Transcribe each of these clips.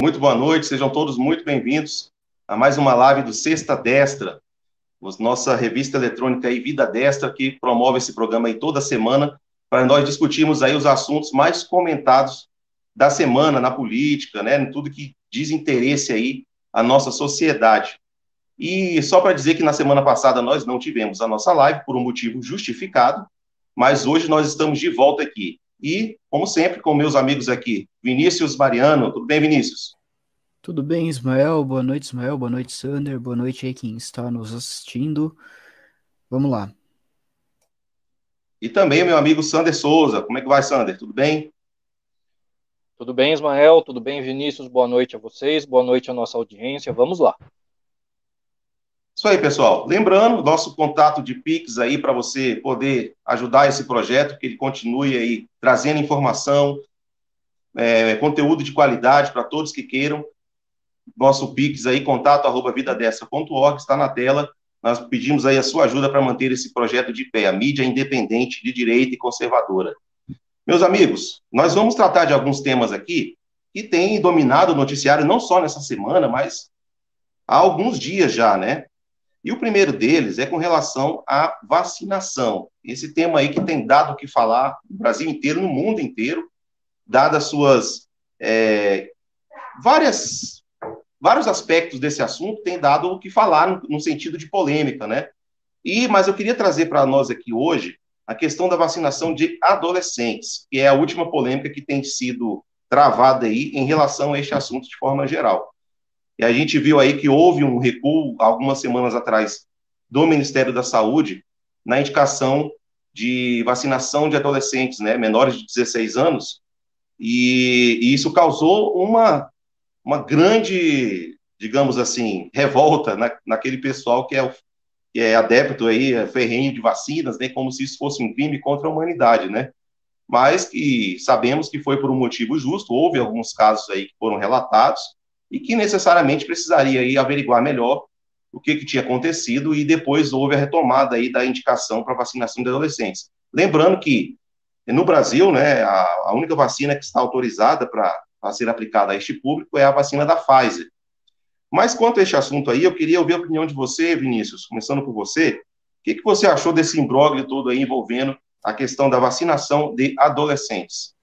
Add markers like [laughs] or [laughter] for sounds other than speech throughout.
Muito boa noite, sejam todos muito bem-vindos a mais uma live do Sexta Destra, nossa revista eletrônica aí, Vida Destra, que promove esse programa aí toda semana, para nós discutirmos aí os assuntos mais comentados da semana na política, né, em tudo que diz interesse aí à nossa sociedade. E só para dizer que na semana passada nós não tivemos a nossa live por um motivo justificado, mas hoje nós estamos de volta aqui. E, como sempre, com meus amigos aqui, Vinícius Mariano. Tudo bem, Vinícius? Tudo bem, Ismael? Boa noite, Ismael. Boa noite, Sander. Boa noite aí quem está nos assistindo. Vamos lá. E também meu amigo Sander Souza. Como é que vai, Sander? Tudo bem? Tudo bem, Ismael? Tudo bem, Vinícius? Boa noite a vocês. Boa noite à nossa audiência. Vamos lá. Isso aí, pessoal. Lembrando, nosso contato de Pix aí para você poder ajudar esse projeto, que ele continue aí trazendo informação, é, conteúdo de qualidade para todos que queiram. Nosso Pix aí, contato arroba vidadessa.org, está na tela. Nós pedimos aí a sua ajuda para manter esse projeto de pé, a mídia independente de direita e conservadora. Meus amigos, nós vamos tratar de alguns temas aqui que têm dominado o noticiário não só nessa semana, mas há alguns dias já, né? E o primeiro deles é com relação à vacinação. Esse tema aí que tem dado o que falar no Brasil inteiro, no mundo inteiro, dadas suas é, várias vários aspectos desse assunto tem dado o que falar no, no sentido de polêmica, né? E mas eu queria trazer para nós aqui hoje a questão da vacinação de adolescentes, que é a última polêmica que tem sido travada aí em relação a este assunto de forma geral. E a gente viu aí que houve um recuo algumas semanas atrás do Ministério da Saúde na indicação de vacinação de adolescentes, né, menores de 16 anos, e, e isso causou uma, uma grande, digamos assim, revolta na, naquele pessoal que é, o, que é adepto aí, é ferrenho de vacinas, né, como se isso fosse um crime contra a humanidade, né, mas que sabemos que foi por um motivo justo, houve alguns casos aí que foram relatados, e que necessariamente precisaria aí averiguar melhor o que, que tinha acontecido e depois houve a retomada aí da indicação para vacinação de adolescentes. Lembrando que no Brasil, né, a, a única vacina que está autorizada para ser aplicada a este público é a vacina da Pfizer. Mas quanto a este assunto aí, eu queria ouvir a opinião de você, Vinícius, começando por você. O que, que você achou desse imbróglio todo aí envolvendo a questão da vacinação de adolescentes?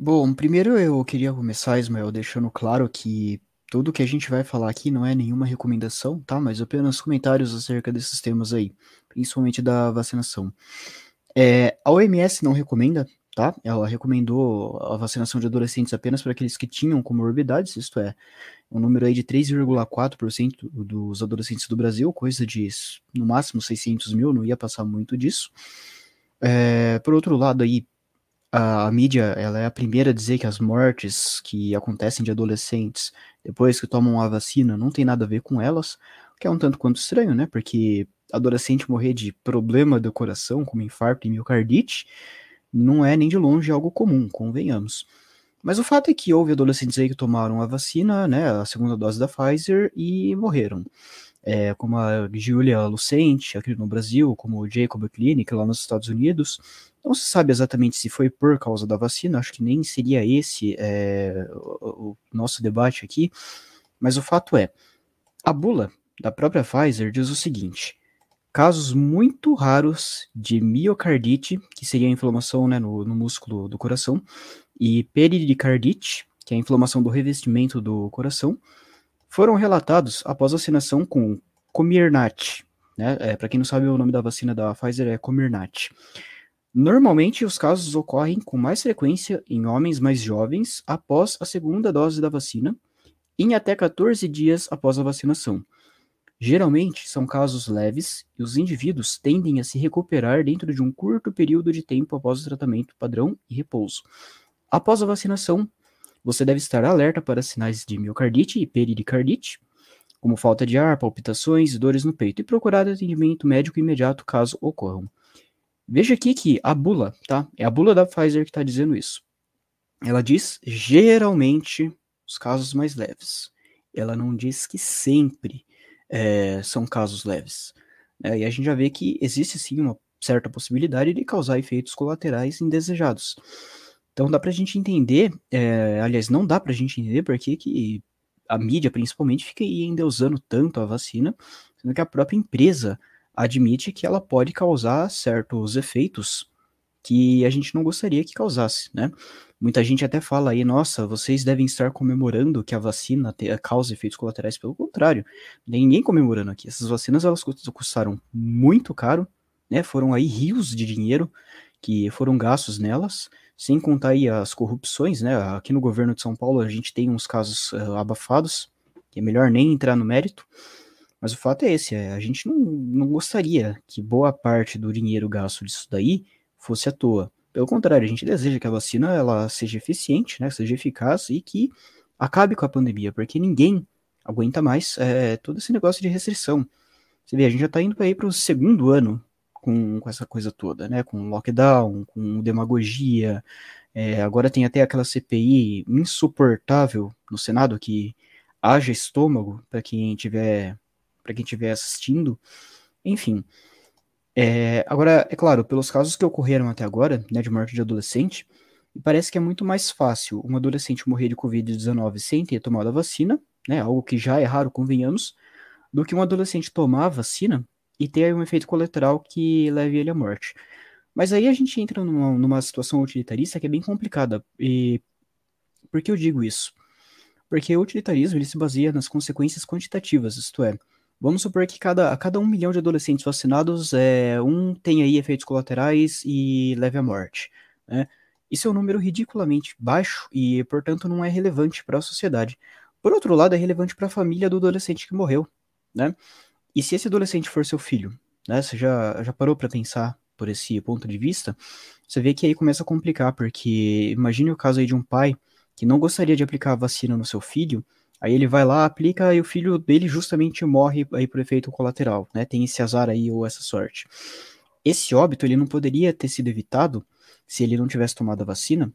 Bom, primeiro eu queria começar, Ismael, deixando claro que tudo que a gente vai falar aqui não é nenhuma recomendação, tá? Mas apenas comentários acerca desses temas aí, principalmente da vacinação. É, a OMS não recomenda, tá? Ela recomendou a vacinação de adolescentes apenas para aqueles que tinham comorbidades, isto é, um número aí de 3,4% dos adolescentes do Brasil, coisa de no máximo 600 mil, não ia passar muito disso. É, por outro lado aí, a mídia ela é a primeira a dizer que as mortes que acontecem de adolescentes depois que tomam a vacina não tem nada a ver com elas, o que é um tanto quanto estranho, né? Porque adolescente morrer de problema do coração, como infarto e miocardite, não é nem de longe algo comum, convenhamos. Mas o fato é que houve adolescentes aí que tomaram a vacina, né, a segunda dose da Pfizer e morreram. É, como a Julia Lucente aqui no Brasil, como o Jacob Clinic lá nos Estados Unidos, não se sabe exatamente se foi por causa da vacina, acho que nem seria esse é, o, o nosso debate aqui, mas o fato é, a bula da própria Pfizer diz o seguinte: casos muito raros de miocardite, que seria a inflamação né, no, no músculo do coração, e peridicardite, que é a inflamação do revestimento do coração, foram relatados após vacinação com Comirnaty. Né? É, Para quem não sabe, o nome da vacina da Pfizer é Comirnaty. Normalmente, os casos ocorrem com mais frequência em homens mais jovens após a segunda dose da vacina, em até 14 dias após a vacinação. Geralmente, são casos leves e os indivíduos tendem a se recuperar dentro de um curto período de tempo após o tratamento padrão e repouso. Após a vacinação, você deve estar alerta para sinais de miocardite e peridicardite, como falta de ar, palpitações e dores no peito, e procurar atendimento médico imediato caso ocorram. Veja aqui que a bula, tá? É a bula da Pfizer que está dizendo isso. Ela diz geralmente os casos mais leves. Ela não diz que sempre é, são casos leves. É, e a gente já vê que existe sim uma certa possibilidade de causar efeitos colaterais indesejados. Então dá para a gente entender, é, aliás, não dá para a gente entender por que, que a mídia, principalmente, fica ainda usando tanto a vacina, sendo que a própria empresa admite que ela pode causar certos efeitos que a gente não gostaria que causasse, né? Muita gente até fala aí, nossa, vocês devem estar comemorando que a vacina causa efeitos colaterais. Pelo contrário, ninguém comemorando aqui. Essas vacinas elas custaram muito caro, né? Foram aí rios de dinheiro que foram gastos nelas, sem contar aí as corrupções, né? Aqui no governo de São Paulo a gente tem uns casos uh, abafados, que é melhor nem entrar no mérito. Mas o fato é esse, é, a gente não, não gostaria que boa parte do dinheiro gasto disso daí fosse à toa. Pelo contrário, a gente deseja que a vacina ela seja eficiente, né, seja eficaz e que acabe com a pandemia, porque ninguém aguenta mais é, todo esse negócio de restrição. Você vê, a gente já está indo para o segundo ano com, com, essa coisa toda, né? Com lockdown, com demagogia. É, agora tem até aquela CPI insuportável no Senado que haja estômago para quem tiver para quem estiver assistindo. Enfim, é, agora, é claro, pelos casos que ocorreram até agora, né, de morte de adolescente, parece que é muito mais fácil um adolescente morrer de Covid-19 sem ter tomado a vacina, né, algo que já é raro, convenhamos, do que um adolescente tomar a vacina e ter um efeito colateral que leve ele à morte. Mas aí a gente entra numa, numa situação utilitarista que é bem complicada. E por que eu digo isso? Porque o utilitarismo ele se baseia nas consequências quantitativas, isto é, Vamos supor que cada, a cada um milhão de adolescentes vacinados, é, um tem aí efeitos colaterais e leve à morte. Né? Isso é um número ridiculamente baixo e, portanto, não é relevante para a sociedade. Por outro lado, é relevante para a família do adolescente que morreu. Né? E se esse adolescente for seu filho, né? Você já, já parou para pensar por esse ponto de vista? Você vê que aí começa a complicar, porque imagine o caso aí de um pai que não gostaria de aplicar a vacina no seu filho Aí ele vai lá, aplica e o filho dele justamente morre aí por efeito colateral, né? Tem esse azar aí ou essa sorte. Esse óbito ele não poderia ter sido evitado se ele não tivesse tomado a vacina?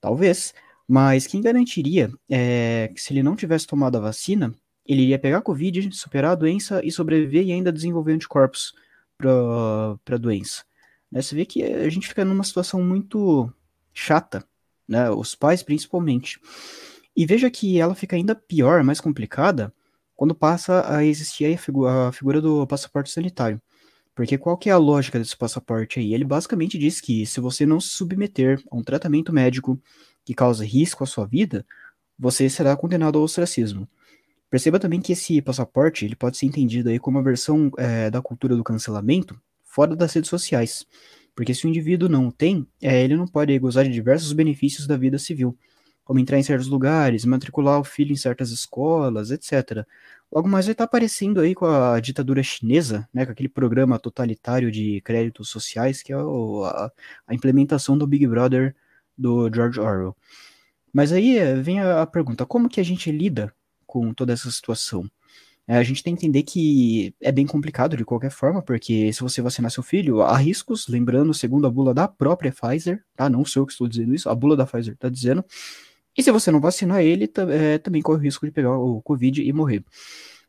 Talvez. Mas quem garantiria é, que se ele não tivesse tomado a vacina, ele iria pegar Covid, superar a doença e sobreviver e ainda desenvolver anticorpos para a doença? Né? Você vê que a gente fica numa situação muito chata, né? Os pais principalmente. E veja que ela fica ainda pior, mais complicada, quando passa a existir a, figu a figura do passaporte sanitário. Porque qual que é a lógica desse passaporte aí? Ele basicamente diz que se você não se submeter a um tratamento médico que causa risco à sua vida, você será condenado ao ostracismo. Perceba também que esse passaporte ele pode ser entendido aí como uma versão é, da cultura do cancelamento fora das redes sociais. Porque se o indivíduo não o tem, é, ele não pode gozar de diversos benefícios da vida civil como entrar em certos lugares, matricular o filho em certas escolas, etc. Logo mais vai estar aparecendo aí com a ditadura chinesa, né, com aquele programa totalitário de créditos sociais, que é o, a, a, implementação do Big Brother do George Orwell. Mas aí eh, vem a, a pergunta, como que a gente lida com toda essa situação? É, a gente tem que entender que é bem complicado de qualquer forma, porque se você vacinar seu filho, há riscos, lembrando, segundo a bula da própria Pfizer, tá? Não sou eu que estou dizendo isso, a bula da Pfizer está dizendo e se você não vacinar ele, é, também corre o risco de pegar o Covid e morrer.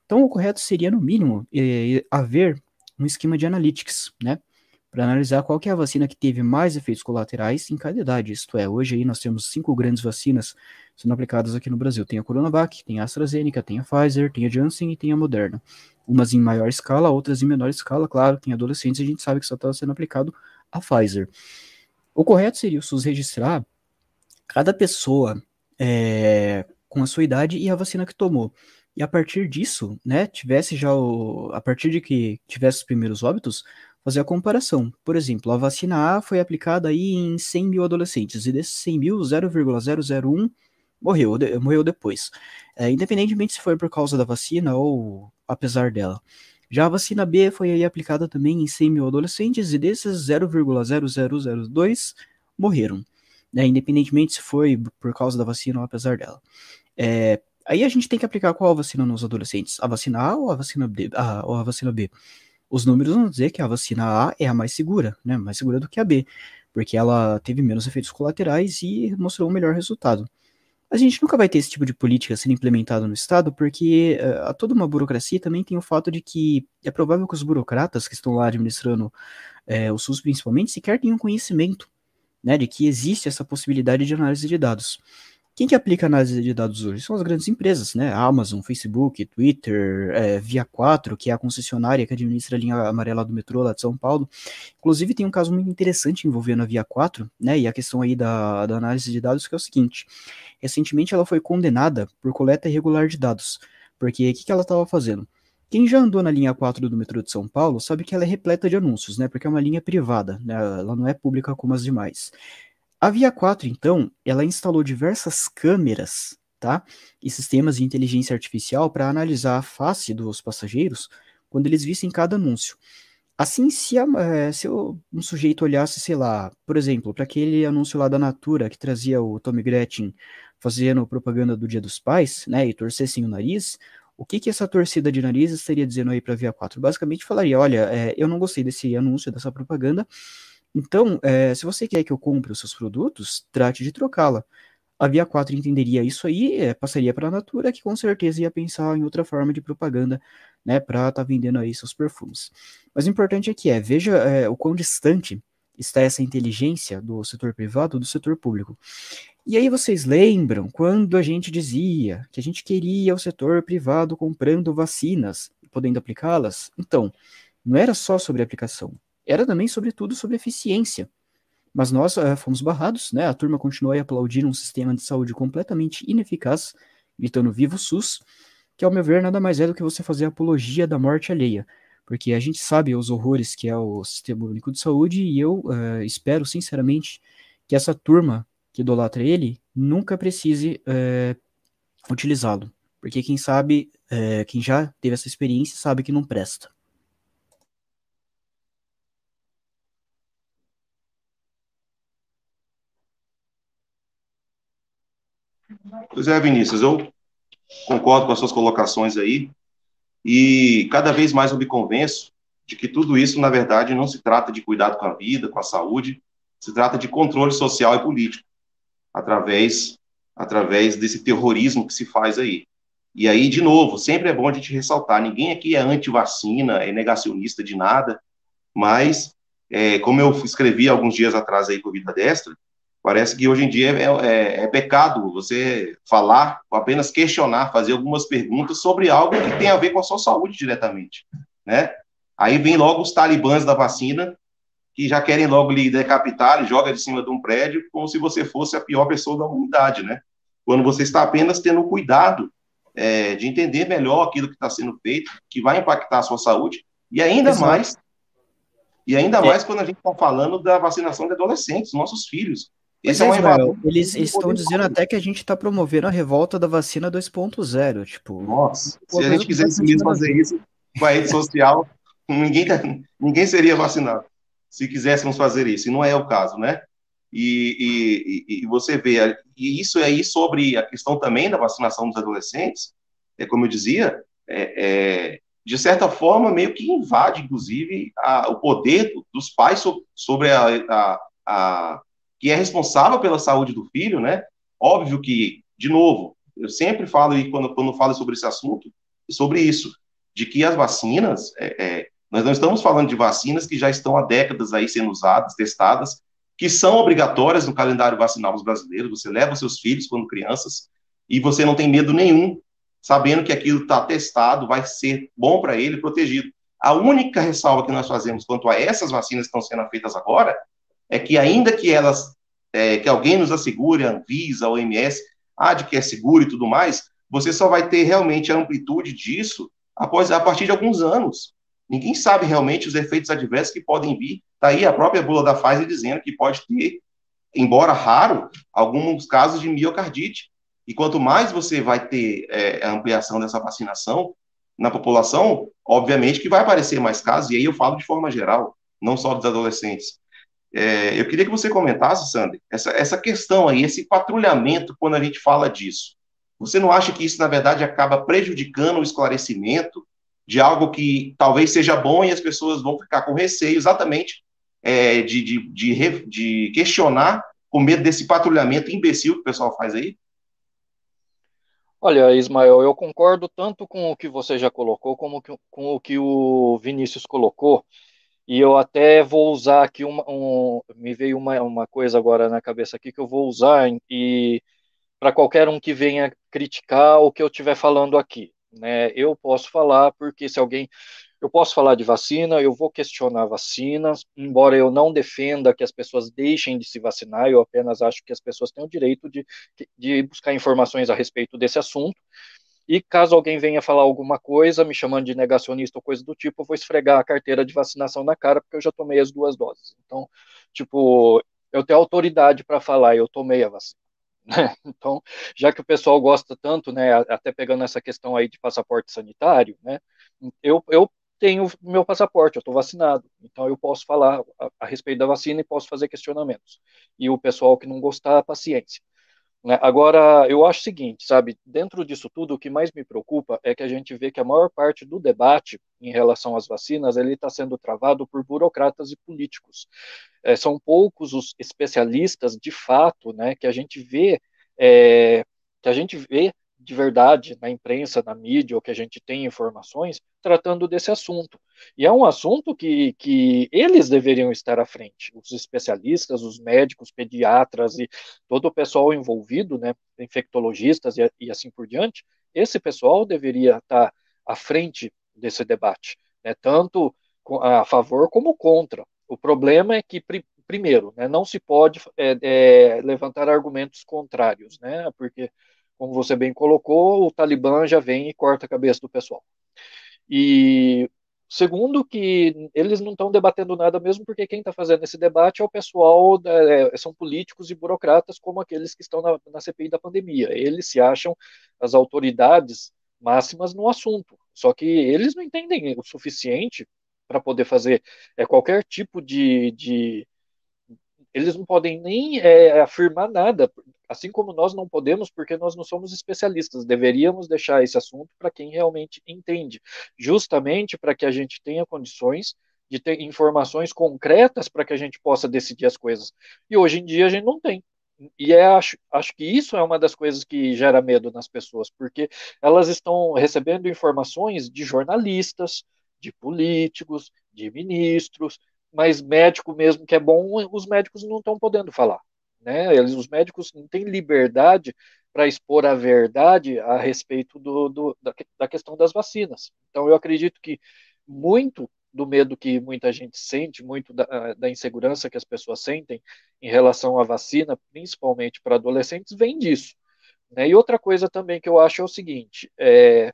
Então, o correto seria, no mínimo, é, haver um esquema de analytics, né? Para analisar qual é a vacina que teve mais efeitos colaterais em cada idade. Isto é, hoje aí nós temos cinco grandes vacinas sendo aplicadas aqui no Brasil. Tem a Coronavac, tem a AstraZeneca, tem a Pfizer, tem a Janssen e tem a Moderna. Umas em maior escala, outras em menor escala, claro, tem adolescentes, a gente sabe que só está sendo aplicado a Pfizer. O correto seria o SUS registrar cada pessoa é, com a sua idade e a vacina que tomou. E a partir disso, né, tivesse já o, a partir de que tivesse os primeiros óbitos, fazer a comparação. Por exemplo, a vacina A foi aplicada aí em 100 mil adolescentes, e desses 100 mil, 0,001 morreu, de, morreu depois. É, independentemente se foi por causa da vacina ou apesar dela. Já a vacina B foi aí aplicada também em 100 mil adolescentes, e desses 0,0002 morreram né, independentemente se foi por causa da vacina ou apesar dela. É, aí a gente tem que aplicar qual vacina nos adolescentes? A vacina A ou a vacina B? A, ou a vacina B? Os números vão dizer que a vacina A é a mais segura, né, mais segura do que a B, porque ela teve menos efeitos colaterais e mostrou um melhor resultado. A gente nunca vai ter esse tipo de política sendo implementada no Estado, porque uh, toda uma burocracia também tem o fato de que é provável que os burocratas que estão lá administrando uh, o SUS, principalmente, sequer tenham conhecimento né, de que existe essa possibilidade de análise de dados. Quem que aplica análise de dados hoje? São as grandes empresas, né? Amazon, Facebook, Twitter, é, Via 4, que é a concessionária que administra a linha amarela do metrô lá de São Paulo. Inclusive tem um caso muito interessante envolvendo a Via 4, né? E a questão aí da, da análise de dados, que é o seguinte. Recentemente ela foi condenada por coleta irregular de dados. Porque o que, que ela estava fazendo? Quem já andou na linha 4 do metrô de São Paulo sabe que ela é repleta de anúncios, né? Porque é uma linha privada, né? Ela não é pública como as demais. A Via 4, então, ela instalou diversas câmeras, tá? E sistemas de inteligência artificial para analisar a face dos passageiros quando eles vissem cada anúncio. Assim, se, a, é, se um sujeito olhasse, sei lá, por exemplo, para aquele anúncio lá da Natura que trazia o Tommy Gretchen fazendo propaganda do Dia dos Pais, né, e torcessem o nariz, o que que essa torcida de nariz estaria dizendo aí para a Via 4? Basicamente falaria, olha, é, eu não gostei desse anúncio, dessa propaganda, então, é, se você quer que eu compre os seus produtos, trate de trocá-la. A Via 4 entenderia isso aí, é, passaria para a Natura, que com certeza ia pensar em outra forma de propaganda, né, para estar tá vendendo aí seus perfumes. Mas o importante aqui é, veja é, o quão distante está essa inteligência do setor privado do setor público. E aí vocês lembram quando a gente dizia que a gente queria o setor privado comprando vacinas podendo aplicá-las? Então, não era só sobre aplicação, era também, sobretudo, sobre eficiência. Mas nós uh, fomos barrados, né? A turma continuou a aplaudir um sistema de saúde completamente ineficaz, gritando vivo SUS, que ao meu ver nada mais é do que você fazer apologia da morte alheia, porque a gente sabe os horrores que é o Sistema Único de Saúde e eu uh, espero sinceramente que essa turma que idolatra ele nunca precise uh, utilizá-lo, porque quem sabe, quem já teve essa experiência sabe que não presta. Pois é, Vinícius, eu concordo com as suas colocações aí, e cada vez mais eu me convenço de que tudo isso, na verdade, não se trata de cuidado com a vida, com a saúde, se trata de controle social e político, através, através desse terrorismo que se faz aí. E aí, de novo, sempre é bom a gente ressaltar: ninguém aqui é anti-vacina, é negacionista de nada, mas, é, como eu escrevi alguns dias atrás aí com Vida Destra, Parece que hoje em dia é, é, é, pecado você falar, apenas questionar, fazer algumas perguntas sobre algo que tem a ver com a sua saúde diretamente, né? Aí vem logo os talibãs da vacina, que já querem logo lhe decapitar, joga de cima de um prédio, como se você fosse a pior pessoa da humanidade, né? Quando você está apenas tendo cuidado é, de entender melhor aquilo que está sendo feito, que vai impactar a sua saúde, e ainda Exato. mais, e ainda é. mais quando a gente está falando da vacinação de adolescentes, nossos filhos. Esse é, Israel, eles estão dizendo até que a gente está promovendo a revolta da vacina 2.0, tipo... Nossa, se a gente quisesse mesmo fazer isso com a rede social, [laughs] ninguém, tá, ninguém seria vacinado, se quiséssemos fazer isso, e não é o caso, né? E, e, e você vê, e isso aí sobre a questão também da vacinação dos adolescentes, é como eu dizia, é, é, de certa forma, meio que invade, inclusive, a, o poder dos pais sobre a, a, a que é responsável pela saúde do filho, né? Óbvio que, de novo, eu sempre falo, e quando, quando falo sobre esse assunto, sobre isso, de que as vacinas, é, é, nós não estamos falando de vacinas que já estão há décadas aí sendo usadas, testadas, que são obrigatórias no calendário vacinal dos brasileiros, você leva seus filhos quando crianças, e você não tem medo nenhum, sabendo que aquilo está testado, vai ser bom para ele, protegido. A única ressalva que nós fazemos quanto a essas vacinas que estão sendo feitas agora é que ainda que elas, é, que alguém nos assegure, a Anvisa, a OMS, ah, de que é seguro e tudo mais, você só vai ter realmente a amplitude disso após, a partir de alguns anos. Ninguém sabe realmente os efeitos adversos que podem vir. Está aí a própria bula da Pfizer dizendo que pode ter, embora raro, alguns casos de miocardite. E quanto mais você vai ter é, a ampliação dessa vacinação na população, obviamente que vai aparecer mais casos, e aí eu falo de forma geral, não só dos adolescentes. É, eu queria que você comentasse, Sandy, essa, essa questão aí, esse patrulhamento, quando a gente fala disso. Você não acha que isso, na verdade, acaba prejudicando o esclarecimento de algo que talvez seja bom e as pessoas vão ficar com receio exatamente é, de, de, de, de, questionar com medo desse patrulhamento imbecil que o pessoal faz aí? Olha, Ismael, eu concordo tanto com o que você já colocou como com o que o Vinícius colocou. E eu até vou usar aqui uma, um, me veio uma, uma coisa agora na cabeça aqui que eu vou usar e para qualquer um que venha criticar o que eu estiver falando aqui, né? Eu posso falar porque se alguém eu posso falar de vacina, eu vou questionar vacinas, embora eu não defenda que as pessoas deixem de se vacinar, eu apenas acho que as pessoas têm o direito de, de buscar informações a respeito desse assunto. E caso alguém venha falar alguma coisa, me chamando de negacionista ou coisa do tipo, eu vou esfregar a carteira de vacinação na cara, porque eu já tomei as duas doses. Então, tipo, eu tenho autoridade para falar, eu tomei a vacina. [laughs] Então, já que o pessoal gosta tanto, né, até pegando essa questão aí de passaporte sanitário, né, eu, eu tenho meu passaporte, eu estou vacinado, então eu posso falar a, a, respeito da vacina e posso fazer questionamentos. E o pessoal que não gostar, paciência. Né? Agora, eu acho o seguinte, sabe, dentro disso tudo, o que mais me preocupa é que a gente vê que a maior parte do debate em relação às vacinas, ele está sendo travado por burocratas e políticos. É, são poucos os especialistas, de fato, né, que a gente vê, é, que a gente vê de verdade na imprensa, na mídia, ou que a gente tem informações, tratando desse assunto. E é um assunto que, que eles deveriam estar à frente, os especialistas, os médicos, pediatras e todo o pessoal envolvido, né, infectologistas e, e assim por diante, esse pessoal deveria estar à frente desse debate, né, tanto a favor como contra. O problema é que, primeiro, né, não se pode é, é, levantar argumentos contrários, né, porque como você bem colocou, o Talibã já vem e corta a cabeça do pessoal. E segundo, que eles não estão debatendo nada mesmo, porque quem está fazendo esse debate é o pessoal, é, são políticos e burocratas, como aqueles que estão na, na CPI da pandemia. Eles se acham as autoridades máximas no assunto. Só que eles não entendem o suficiente para poder fazer é, qualquer tipo de, de, eles não podem nem é, afirmar nada, assim como nós não podemos, porque nós não somos especialistas. Deveríamos deixar esse assunto para quem realmente entende, justamente para que a gente tenha condições de ter informações concretas para que a gente possa decidir as coisas. E hoje em dia a gente não tem. E é, acho, acho que isso é uma das coisas que gera medo nas pessoas, porque elas estão recebendo informações de jornalistas, de políticos, de ministros, mas médico mesmo que é bom, os médicos não estão podendo falar. Né? Eles, os médicos não têm liberdade para expor a verdade a respeito do, do, da, da questão das vacinas. Então, eu acredito que muito do medo que muita gente sente, muito da, da, insegurança que as pessoas sentem em relação à vacina, principalmente para adolescentes, vem disso. Né? E outra coisa também que eu acho é o seguinte: é,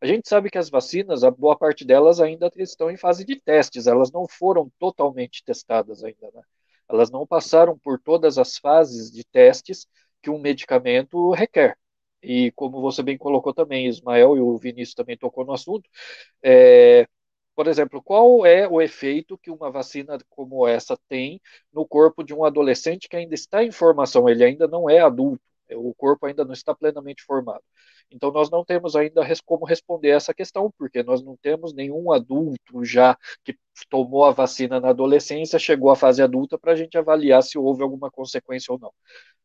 a gente sabe que as vacinas, a boa parte delas ainda estão em fase de testes, elas não foram totalmente testadas ainda, né? Elas não passaram por todas as fases de testes que um medicamento requer. E como você bem colocou também, Ismael e o Vinícius também tocou no assunto, é, por exemplo, qual é o efeito que uma vacina como essa tem no corpo de um adolescente que ainda está em formação, ele ainda não é adulto, o corpo ainda não está plenamente formado. Então, nós não temos ainda como responder essa questão, porque nós não temos nenhum adulto já que tomou a vacina na adolescência, chegou à fase adulta, para a gente avaliar se houve alguma consequência ou não.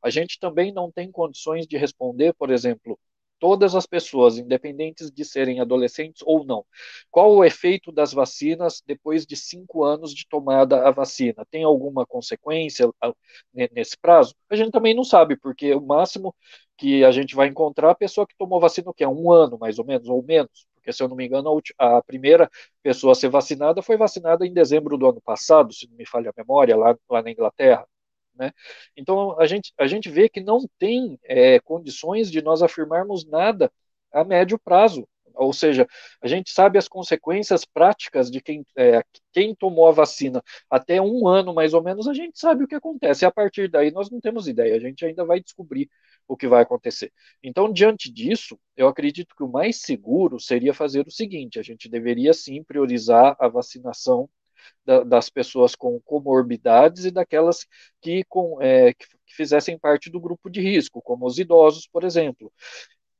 A gente também não tem condições de responder, por exemplo, todas as pessoas, independentes de serem adolescentes ou não. Qual o efeito das vacinas depois de cinco anos de tomada a vacina? Tem alguma consequência nesse prazo? A gente também não sabe, porque o máximo que a gente vai encontrar a pessoa que tomou vacina o quê? Um ano, mais ou menos, ou menos. Porque, se eu não me engano, a, primeira pessoa a ser vacinada foi vacinada em dezembro do ano passado, se não me falha a memória, lá, lá na Inglaterra. Né? Então, a gente, a gente vê que não tem é, condições de nós afirmarmos nada a médio prazo. Ou seja, a gente sabe as consequências práticas de quem, é, quem tomou a vacina até um ano, mais ou menos, a gente sabe o que acontece. A partir daí, nós não temos ideia, a gente ainda vai descobrir o que vai acontecer. Então, diante disso, eu acredito que o mais seguro seria fazer o seguinte: a gente deveria sim priorizar a vacinação da, das pessoas com comorbidades e daquelas que, com, é, que fizessem parte do grupo de risco, como os idosos, por exemplo.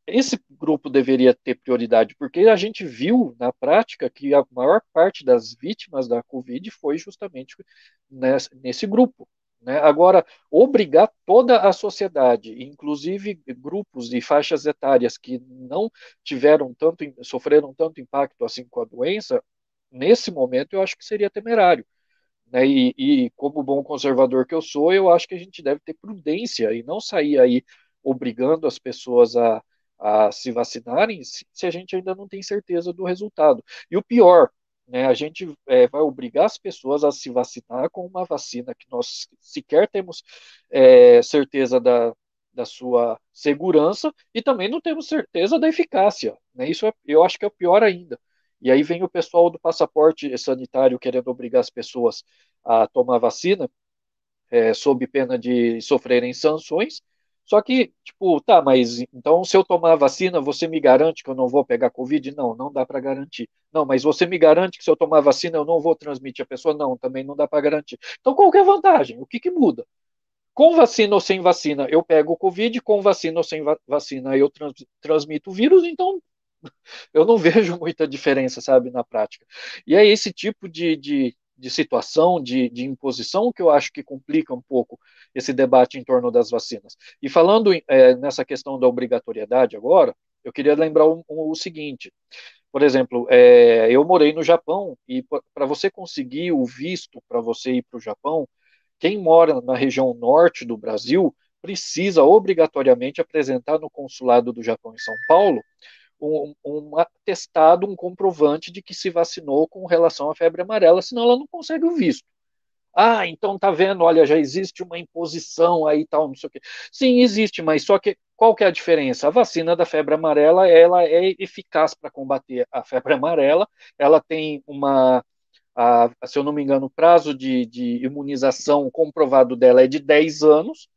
Esse grupo deveria ter prioridade, porque a gente viu na prática que a maior parte das vítimas da Covid foi justamente nesse, grupo. Né? Agora, obrigar toda a sociedade, inclusive grupos e faixas etárias que não tiveram tanto, sofreram tanto impacto assim com a doença, nesse momento eu acho que seria temerário. Né? E, e, como bom conservador que eu sou, eu acho que a gente deve ter prudência e não sair aí obrigando as pessoas a, a se vacinarem se, se, a gente ainda não tem certeza do resultado. E o pior, né, a gente é, vai obrigar as pessoas a se vacinar com uma vacina que nós sequer temos é, certeza da, da sua segurança e também não temos certeza da eficácia. Né? Isso é, eu acho que é o pior ainda. E aí vem o pessoal do passaporte sanitário querendo obrigar as pessoas a tomar vacina, é, sob pena de sofrerem sanções. Só que, tipo, tá, mas então se eu tomar vacina, você me garante que eu não vou pegar Covid? Não, não dá para garantir. Não, mas você me garante que se eu tomar vacina eu não vou transmitir a pessoa? Não, também não dá para garantir. Então qual que é a vantagem? O que, que muda? Com vacina ou sem vacina, eu pego o Covid, com vacina ou sem vacina, eu trans, transmito o vírus, então [laughs] eu não vejo muita diferença, sabe, na prática. E é esse tipo de, de, de situação, de, de imposição, que eu acho que complica um pouco esse debate em torno das vacinas. E falando é, nessa questão da obrigatoriedade agora, eu queria lembrar o, o seguinte: por exemplo, é, eu morei no Japão e para você conseguir o visto para você ir para o Japão, quem mora na região norte do Brasil precisa obrigatoriamente apresentar no consulado do Japão em São Paulo um, um atestado, um comprovante de que se vacinou com relação à febre amarela, senão ela não consegue o visto. Ah, então tá vendo, olha, já existe uma imposição aí tal, não sei o quê. Sim, existe, mas só que qual que é a diferença? A vacina da febre amarela, ela é eficaz para combater a febre amarela, ela tem uma, a, se eu não me engano, o prazo de, de imunização comprovado dela é de 10 anos,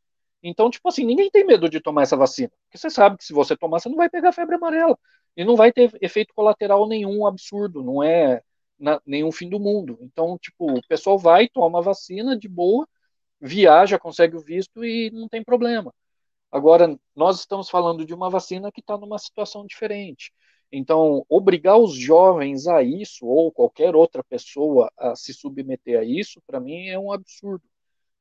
então, tipo assim, ninguém tem medo de tomar essa vacina, porque você sabe que se você tomar, você não vai pegar febre amarela e não vai ter efeito colateral nenhum absurdo, não é na, nenhum fim do mundo. Então, tipo, o pessoal vai, toma a vacina de boa, viaja, consegue o visto e não tem problema. Agora, nós estamos falando de uma vacina que está numa situação diferente. Então, obrigar os jovens a isso, ou qualquer outra pessoa a se submeter a isso, para mim é um absurdo.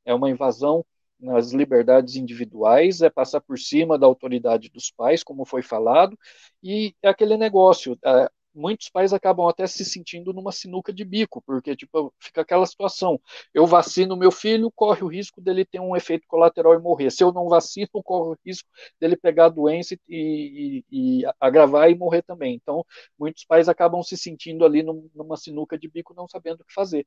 É uma invasão nas liberdades individuais, é passar por cima da autoridade dos pais, como foi falado, e é aquele negócio. É, muitos pais acabam até se sentindo numa sinuca de bico, porque tipo, fica aquela situação. Eu vacino meu filho, corre o risco dele ter um efeito colateral e morrer. Se eu não vacino, corre o risco dele pegar a doença e, e, e agravar e morrer também. Então, muitos pais acabam se sentindo ali numa sinuca de bico, não sabendo o que fazer.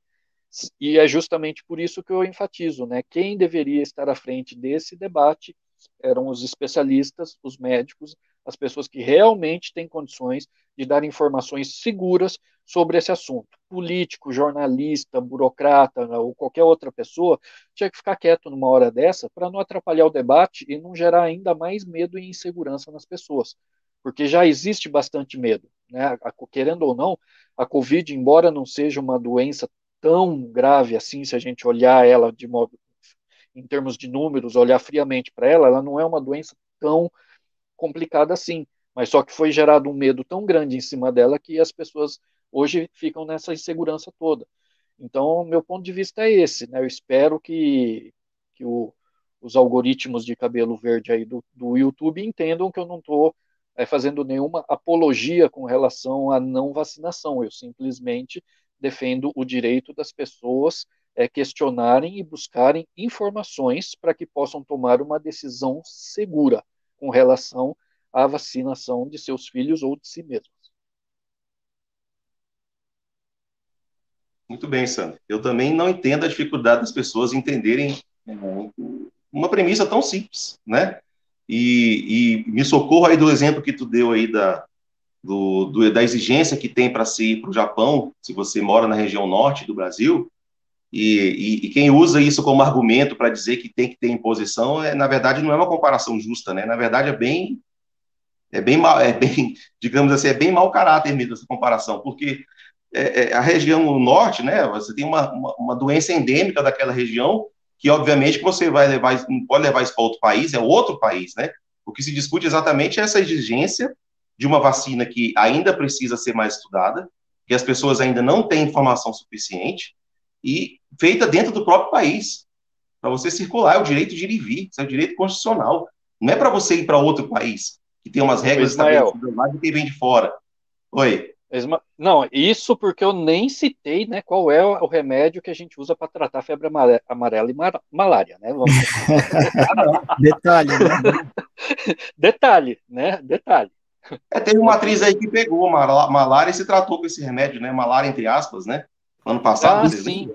E é justamente por isso que eu enfatizo, né? Quem deveria estar à frente desse debate eram os especialistas, os médicos, as pessoas que realmente têm condições de dar informações seguras sobre esse assunto. Político, jornalista, burocrata ou qualquer outra pessoa tinha que ficar quieto numa hora dessa para não atrapalhar o debate e não gerar ainda mais medo e insegurança nas pessoas. Porque já existe bastante medo. Né? Querendo ou não, a Covid, embora não seja uma doença tão grave assim, se a gente olhar ela de modo, em termos de números, olhar friamente para ela, ela não é uma doença tão complicada assim, mas só que foi gerado um medo tão grande em cima dela que as pessoas hoje ficam nessa insegurança toda. Então, meu ponto de vista é esse, né? Eu espero que, que o, os algoritmos de cabelo verde aí do, do YouTube entendam que eu não estou é, fazendo nenhuma apologia com relação à não vacinação. Eu simplesmente defendo o direito das pessoas é, questionarem e buscarem informações para que possam tomar uma decisão segura com relação à vacinação de seus filhos ou de si mesmos. Muito bem, Sandro. Eu também não entendo a dificuldade das pessoas entenderem é, uma premissa tão simples, né? E, e me socorro aí do exemplo que tu deu aí da, do, do, da exigência que tem para se ir para o Japão, se você mora na região norte do Brasil, e, e, e quem usa isso como argumento para dizer que tem que ter imposição, é, na verdade, não é uma comparação justa, né? Na verdade, é bem, é bem, mal, é bem, [laughs] digamos assim, é bem mau caráter mesmo essa comparação, porque é, é, a região norte, né? Você tem uma, uma, uma, doença endêmica daquela região que, obviamente, você vai levar, não pode levar isso para outro país, é outro país, né? O que se discute exatamente é essa exigência de uma vacina que ainda precisa ser mais estudada, que as pessoas ainda não têm informação suficiente, e feita dentro do próprio país. Para você circular, é o direito de ir e vir, isso é o direito constitucional. Não é para você ir para outro país, que tem umas regras estabelecidas lá de quem vem de fora. Oi. Não, isso porque eu nem citei né, qual é o remédio que a gente usa para tratar febre amarela e malária. Né? Vamos... [laughs] [laughs] Detalhe, né? Detalhe, né? Detalhe. É, teve uma atriz aí que pegou malária e se tratou com esse remédio, né? Malária, entre aspas, né? Ano passado. Ah, sim.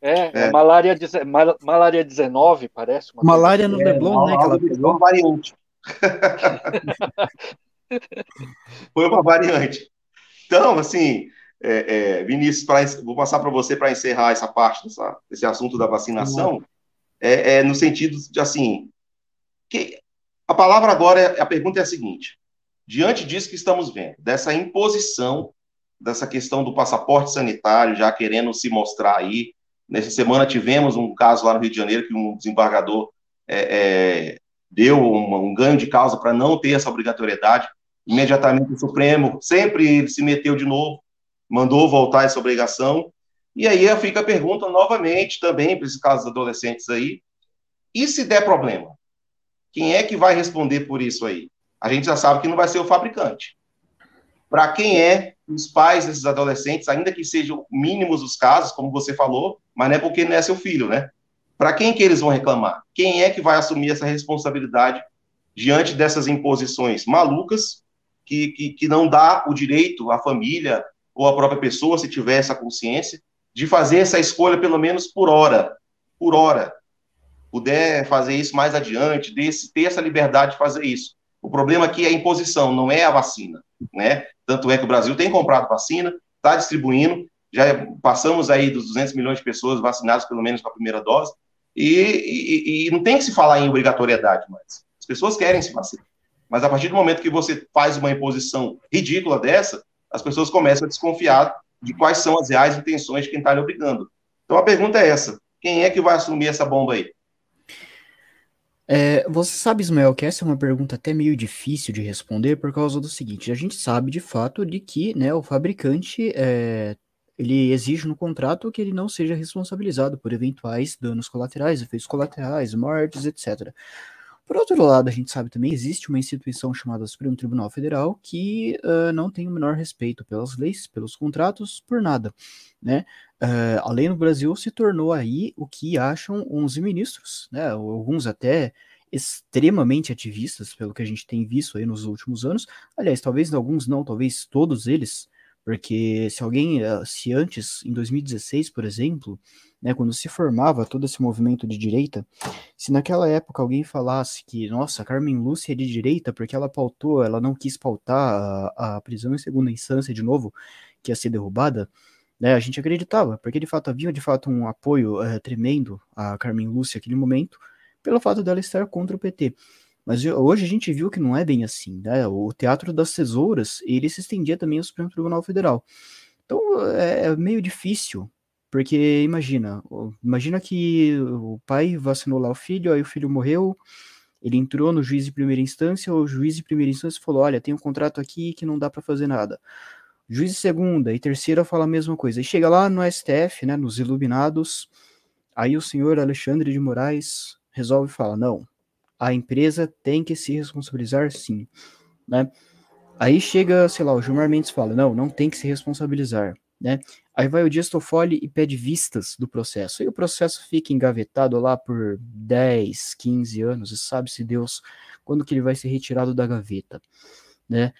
É, é, é. Malária, mal, malária 19, parece. malária no Leblon, né? Que ela pegou. variante. [laughs] Foi uma variante. Então, assim, é, é, Vinícius, pra, vou passar para você para encerrar essa parte dessa, desse assunto da vacinação, é, é, no sentido de, assim, que a palavra agora, é, a pergunta é a seguinte, diante disso que estamos vendo, dessa imposição, dessa questão do passaporte sanitário, já querendo se mostrar aí, nessa semana tivemos um caso lá no Rio de Janeiro, que um desembargador é, é, deu um, um ganho de causa para não ter essa obrigatoriedade, imediatamente o Supremo sempre se meteu de novo, mandou voltar essa obrigação, e aí fica a pergunta novamente também para esses casos adolescentes aí, e se der problema? Quem é que vai responder por isso aí? A gente já sabe que não vai ser o fabricante. Para quem é os pais desses adolescentes, ainda que sejam mínimos os casos, como você falou, mas não é porque não é seu filho, né? Para quem que eles vão reclamar? Quem é que vai assumir essa responsabilidade diante dessas imposições malucas que, que, que não dá o direito à família ou à própria pessoa, se tiver essa consciência, de fazer essa escolha pelo menos por hora, por hora, puder fazer isso mais adiante, desse, ter essa liberdade de fazer isso. O problema aqui é a imposição, não é a vacina, né? Tanto é que o Brasil tem comprado vacina, está distribuindo, já passamos aí dos 200 milhões de pessoas vacinadas pelo menos com a primeira dose, e, e, e não tem que se falar em obrigatoriedade mais. As pessoas querem se vacinar. Mas a partir do momento que você faz uma imposição ridícula dessa, as pessoas começam a desconfiar de quais são as reais intenções de quem está lhe obrigando. Então a pergunta é essa: quem é que vai assumir essa bomba aí? É, você sabe, Ismael, que essa é uma pergunta até meio difícil de responder por causa do seguinte: a gente sabe de fato de que né, o fabricante é, ele exige no contrato que ele não seja responsabilizado por eventuais danos colaterais, efeitos colaterais, mortes, etc. Por outro lado, a gente sabe também existe uma instituição chamada Supremo Tribunal Federal que uh, não tem o menor respeito pelas leis, pelos contratos, por nada, né? Uh, a lei no Brasil se tornou aí o que acham 11 ministros, né? Alguns até extremamente ativistas, pelo que a gente tem visto aí nos últimos anos. Aliás, talvez alguns não, talvez todos eles, porque se alguém, se antes, em 2016, por exemplo, né, quando se formava todo esse movimento de direita, se naquela época alguém falasse que, nossa, Carmen Lúcia é de direita porque ela pautou, ela não quis pautar a, a prisão em segunda instância de novo, que ia ser derrubada, né, a gente acreditava, porque de fato havia de fato um apoio é, tremendo a Carmen Lúcia naquele momento, pelo fato dela estar contra o PT. Mas hoje a gente viu que não é bem assim, né? O Teatro das Tesouras, ele se estendia também ao Supremo Tribunal Federal. Então é, é meio difícil porque imagina, imagina que o pai vacinou lá o filho, aí o filho morreu, ele entrou no juiz de primeira instância, o juiz de primeira instância falou: olha, tem um contrato aqui que não dá para fazer nada. Juiz de segunda e terceira fala a mesma coisa. E chega lá no STF, né, nos iluminados, aí o senhor Alexandre de Moraes resolve falar: não, a empresa tem que se responsabilizar sim, né? Aí chega, sei lá, o Gilmar Mendes fala: não, não tem que se responsabilizar né? Aí vai o Dias Toffoli e pede vistas do processo. E o processo fica engavetado lá por 10, 15 anos, e sabe-se Deus quando que ele vai ser retirado da gaveta, né?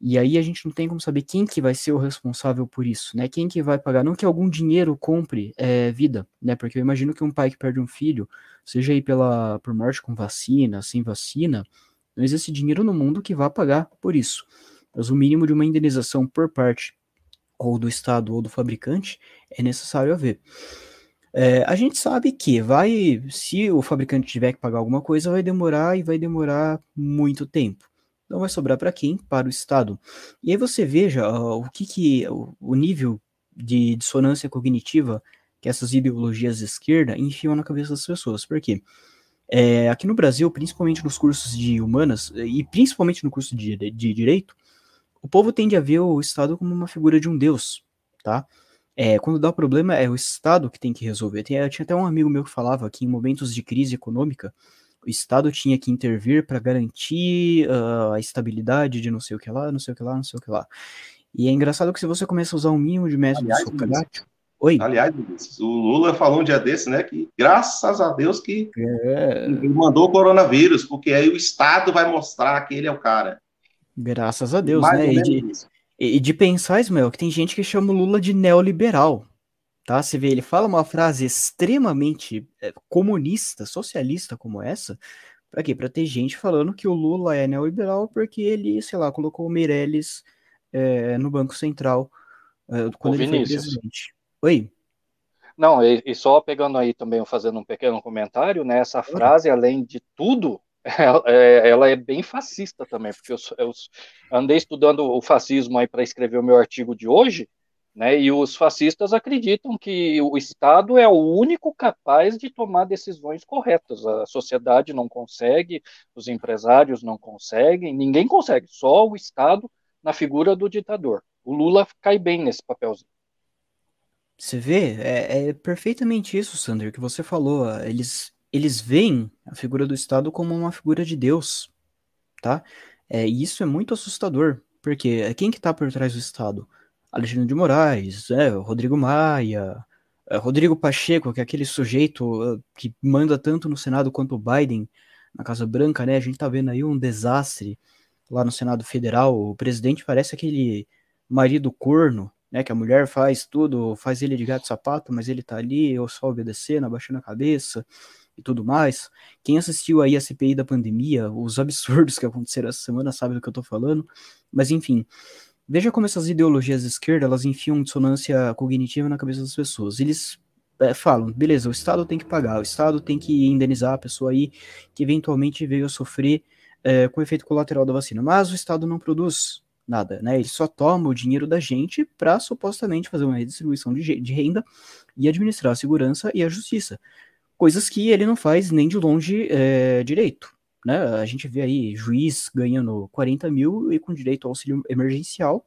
E aí a gente não tem como saber quem que vai ser o responsável por isso, né? Quem que vai pagar? Não que algum dinheiro compre é, vida, né? Porque eu imagino que um pai que perde um filho, seja aí pela, por morte com vacina, sem vacina, não existe dinheiro no mundo que vá pagar por isso. Mas o mínimo de uma indenização por parte ou do Estado ou do fabricante, é necessário haver. É, a gente sabe que vai, se o fabricante tiver que pagar alguma coisa, vai demorar e vai demorar muito tempo. Então vai sobrar para quem? Para o Estado. E aí você veja uh, o que, que o, o, nível de dissonância cognitiva que essas ideologias de esquerda enfiam na cabeça das pessoas. Por quê? É, aqui no Brasil, principalmente nos cursos de humanas e principalmente no curso de, de, de direito, o povo tende a ver o Estado como uma figura de um deus, tá? É, quando dá problema, é o Estado que tem que resolver. Tem, tinha até um amigo meu que falava que em momentos de crise econômica, o Estado tinha que intervir para garantir uh, a estabilidade de não sei o que lá, não sei o que lá, não sei o que lá. E é engraçado que se você começa a usar um mínimo de método Aliás, socrático... Oi? Aliás, o Lula falou um dia desse, né, que graças a Deus que é... ele mandou o coronavírus, porque aí o Estado vai mostrar que ele é o cara. Graças a Deus, Mais né? E de, e de, pensar, Ismael, que tem gente que chama o Lula de neoliberal tá? Você vê, ele fala uma frase extremamente é, comunista, socialista como essa, para quê? Para ter gente falando que o Lula é neoliberal porque ele, sei lá, colocou o Meirelles é, no Banco Central é, quando o ele Vinícius. foi presidente. Oi? Não, e, e, só pegando aí também, fazendo um pequeno comentário, né? Essa frase, além de tudo, ela [laughs] é, ela é bem fascista também, porque eu, eu andei estudando o fascismo aí para escrever o meu artigo de hoje, né? E os fascistas acreditam que o Estado é o único capaz de tomar decisões corretas. A sociedade não consegue, os empresários não conseguem, ninguém consegue, só o Estado na figura do ditador. O Lula cai bem nesse papelzinho. Você vê, é, é perfeitamente isso, Sander, que você falou. Eles, eles veem a figura do Estado como uma figura de Deus, tá? É, e isso é muito assustador, porque quem que está por trás do Estado? Alexandre de Moraes, é, Rodrigo Maia, é, Rodrigo Pacheco, que é aquele sujeito uh, que manda tanto no Senado quanto o Biden na Casa Branca, né? A gente tá vendo aí um desastre lá no Senado Federal. O presidente parece aquele marido corno, né? Que a mulher faz tudo, faz ele de gato sapato, mas ele tá ali, ou só obedecendo, abaixando a cabeça e tudo mais. Quem assistiu aí a CPI da pandemia, os [laughs] absurdos que aconteceram essa semana sabe do que eu tô falando. Mas enfim, Veja como essas ideologias de esquerda, elas enfiam dissonância cognitiva na cabeça das pessoas. Eles é, falam, beleza, o Estado tem que pagar, o Estado tem que indenizar a pessoa aí que eventualmente veio a sofrer é, com efeito colateral da vacina. Mas o Estado não produz nada, né? Ele só toma o dinheiro da gente para supostamente fazer uma redistribuição de, de renda e administrar a segurança e a justiça. Coisas que ele não faz nem de longe é, direito né? A gente vê aí juiz ganhando 40 mil e com direito ao auxílio emergencial.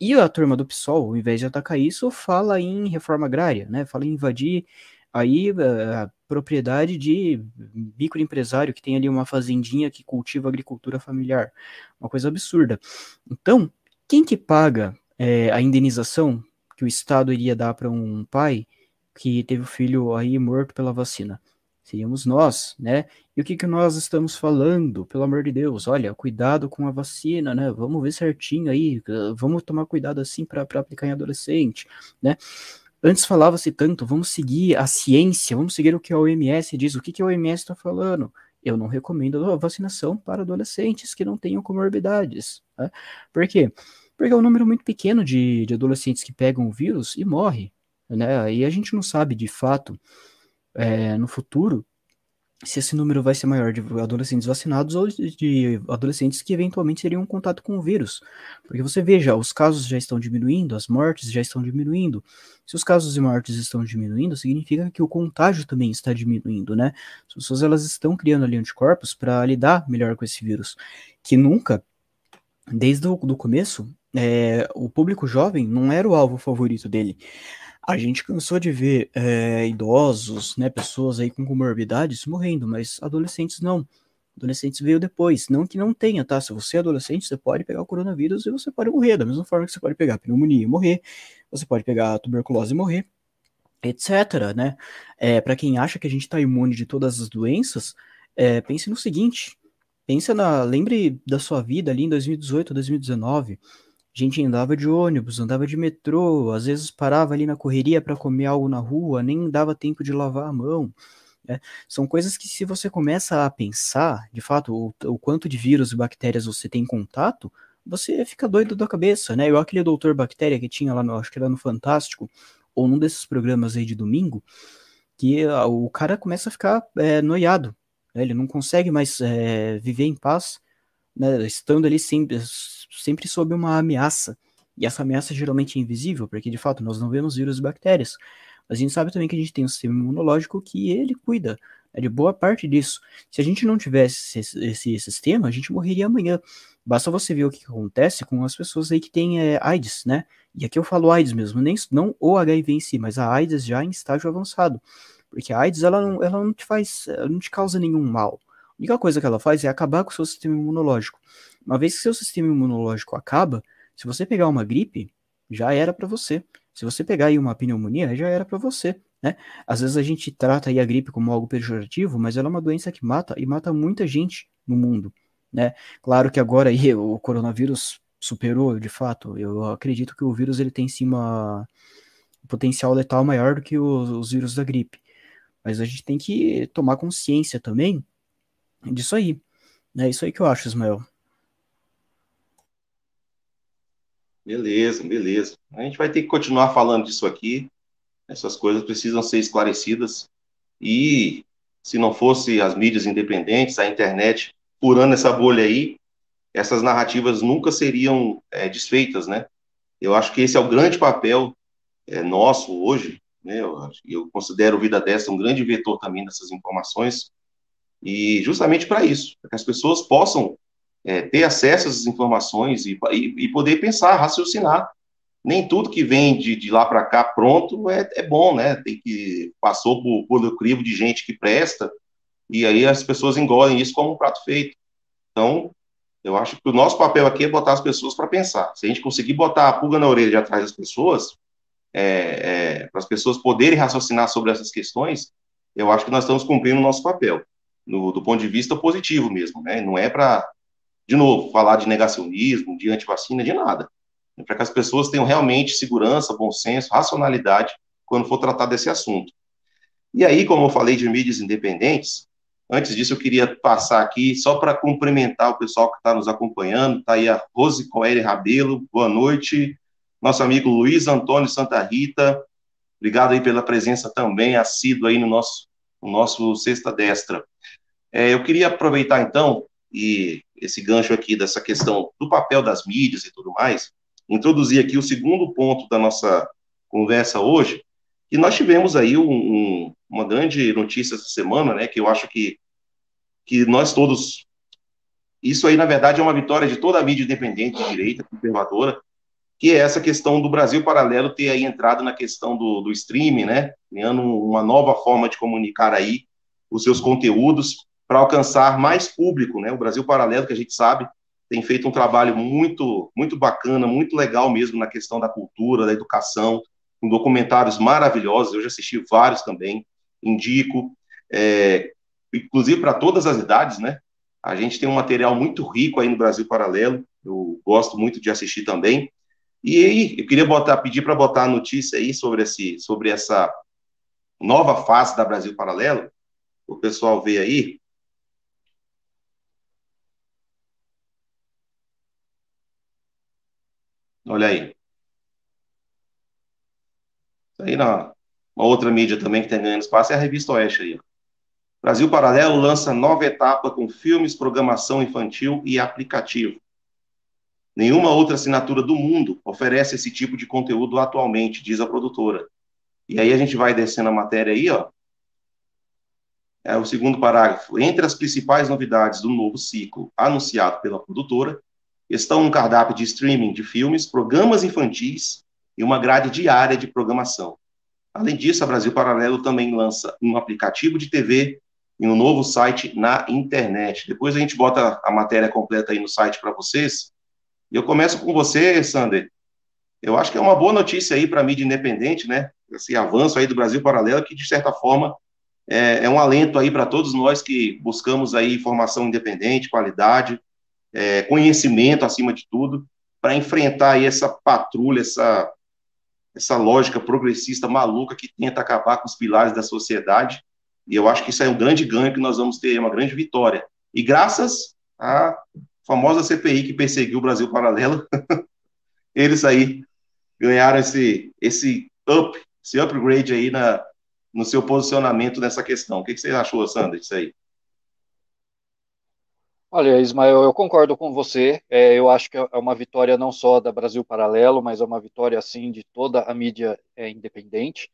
E a turma do PSOL, ao invés de atacar isso, fala em reforma agrária, né? Fala em invadir aí eh, a propriedade de microempresário que tem ali uma fazendinha que cultiva agricultura familiar. Uma coisa absurda. Então, quem que paga é, a indenização que o Estado iria dar para um pai que teve o filho aí morto pela vacina? Seríamos nós, né? E o que, que nós estamos falando, pelo amor de Deus? Olha, cuidado com a vacina, né? Vamos ver certinho aí, vamos tomar cuidado assim para aplicar em adolescente, né? Antes falava-se tanto, vamos seguir a ciência, vamos seguir o que a OMS diz. O que, que a OMS está falando? Eu não recomendo a vacinação para adolescentes que não tenham comorbidades. Né? Por quê? Porque é um número muito pequeno de, de adolescentes que pegam o vírus e morre. Né? E a gente não sabe de fato é, no futuro se esse número vai ser maior de adolescentes vacinados ou de adolescentes que eventualmente teriam contato com o vírus. Porque você veja, os casos já estão diminuindo, as mortes já estão diminuindo. Se os casos de mortes estão diminuindo, significa que o contágio também está diminuindo, né? As pessoas elas estão criando ali anticorpos para lidar melhor com esse vírus. Que nunca, desde o do começo, é, o público jovem não era o alvo favorito dele. A gente cansou de ver é, idosos, né, pessoas aí com comorbidades morrendo, mas adolescentes não. Adolescentes veio depois. Não que não tenha, tá? Se você é adolescente, você pode pegar o coronavírus e você pode morrer. Da mesma forma que você pode pegar pneumonia e morrer, você pode pegar tuberculose e morrer, etc. Né? É, para quem acha que a gente está imune de todas as doenças, é, pense no seguinte: pensa na. Lembre da sua vida ali em 2018, 2019 a gente andava de ônibus, andava de metrô, às vezes parava ali na correria para comer algo na rua, nem dava tempo de lavar a mão. Né? São coisas que, se você começa a pensar, de fato, o, o, quanto de vírus e bactérias você tem em contato, você fica doido da cabeça, né? Igual aquele doutor bactéria que tinha lá no, acho que era no Fantástico, ou num desses programas aí de domingo, que a, o cara começa a ficar é, noiado, né? ele não consegue mais é, viver em paz, né? estando ali sempre sempre sob uma ameaça. E essa ameaça geralmente é invisível, porque de fato nós não vemos vírus e bactérias. Mas a gente sabe também que a gente tem um sistema imunológico que ele cuida né, de boa parte disso. Se a gente não tivesse esse, esse, sistema, a gente morreria amanhã. Basta você ver o que acontece com as pessoas aí que têm é, AIDS, né? E aqui eu falo AIDS mesmo, nem, não o HIV em si, mas a AIDS já em estágio avançado. Porque a AIDS, ela não, ela não te faz, não te causa nenhum mal. A única coisa que ela faz é acabar com o seu sistema imunológico. Uma vez que seu sistema imunológico acaba, se você pegar uma gripe, já era para você. Se você pegar aí uma pneumonia, já era para você. Né? Às vezes a gente trata aí a gripe como algo pejorativo, mas ela é uma doença que mata e mata muita gente no mundo. Né? Claro que agora aí o coronavírus superou, de fato. Eu acredito que o vírus ele tem sim uma um potencial letal maior do que os, os vírus da gripe. Mas a gente tem que tomar consciência também disso aí. É isso aí que eu acho, Ismael. Beleza, beleza. A gente vai ter que continuar falando disso aqui. Essas coisas precisam ser esclarecidas. E se não fosse as mídias independentes, a internet furando essa bolha aí, essas narrativas nunca seriam é, desfeitas, né? Eu acho que esse é o grande papel é, nosso hoje, né? Eu, eu considero o Vida Dessa um grande vetor também dessas informações, e justamente para isso, para que as pessoas possam é, ter acesso essas informações e, e, e, poder pensar, raciocinar. Nem tudo que vem de, de lá para cá pronto é, é, bom, né? Tem que passou por, por crivo de gente que presta e aí as pessoas engolem isso como um prato feito. Então, eu acho que o nosso papel aqui é botar as pessoas para pensar. Se a gente conseguir botar a pulga na orelha de atrás das pessoas, é, é, para as pessoas poderem raciocinar sobre essas questões, eu acho que nós estamos cumprindo o nosso papel, no, do ponto de vista positivo mesmo, né? Não é para de novo, falar de negacionismo, de antivacina, de nada. É para que as pessoas tenham realmente segurança, bom senso, racionalidade quando for tratar desse assunto. E aí, como eu falei de mídias independentes, antes disso eu queria passar aqui só para cumprimentar o pessoal que está nos acompanhando. Está aí a Rose Coelho Rabelo, boa noite. Nosso amigo Luiz Antônio Santa Rita, obrigado aí pela presença também, assíduo aí no nosso, no nosso Sexta Destra. É, eu queria aproveitar então e esse gancho aqui dessa questão do papel das mídias e tudo mais, introduzir aqui o segundo ponto da nossa conversa hoje, que nós tivemos aí um, um, uma grande notícia essa semana, né, que eu acho que, que nós todos, isso aí na verdade é uma vitória de toda a mídia independente de direita, conservadora, que é essa questão do Brasil Paralelo ter aí entrado na questão do, do streaming, né, criando uma nova forma de comunicar aí os seus conteúdos, para alcançar mais público, né? O Brasil Paralelo, que a gente sabe, tem feito um trabalho muito, muito bacana, muito legal mesmo na questão da cultura, da educação, com documentários maravilhosos. Eu já assisti vários também, indico, é, inclusive para todas as idades, né? A gente tem um material muito rico aí no Brasil Paralelo. Eu gosto muito de assistir também. E aí, eu queria botar, pedir para botar a notícia aí sobre, esse, sobre essa nova fase da Brasil Paralelo. O pessoal vê aí. Olha aí. Aí na uma outra mídia também que tem ganhando espaço é a Revista Oeste aí. Brasil Paralelo lança nova etapa com filmes, programação infantil e aplicativo. Nenhuma outra assinatura do mundo oferece esse tipo de conteúdo atualmente, diz a produtora. E aí a gente vai descendo a matéria aí, ó. É o segundo parágrafo. Entre as principais novidades do novo ciclo anunciado pela produtora estão um cardápio de streaming de filmes, programas infantis e uma grade diária de programação. Além disso, a Brasil Paralelo também lança um aplicativo de TV e um novo site na internet. Depois a gente bota a matéria completa aí no site para vocês. E eu começo com você, Sander. Eu acho que é uma boa notícia aí para a mídia independente, né? Esse avanço aí do Brasil Paralelo, que de certa forma é, é um alento aí para todos nós que buscamos aí informação independente, qualidade, é, conhecimento acima de tudo, para enfrentar essa patrulha, essa, essa lógica progressista maluca que tenta acabar com os pilares da sociedade. E eu acho que isso é um grande ganho que nós vamos ter, uma grande vitória. E graças à famosa CPI que perseguiu o Brasil Paralelo, [laughs] eles aí ganharam esse, esse up, esse upgrade aí na, no seu posicionamento nessa questão. O que, que você achou, Sandra, disso aí? Olha, Ismael, eu concordo com você. É, eu acho que é uma vitória não só da Brasil Paralelo, mas é uma vitória, assim, de toda a mídia é, independente,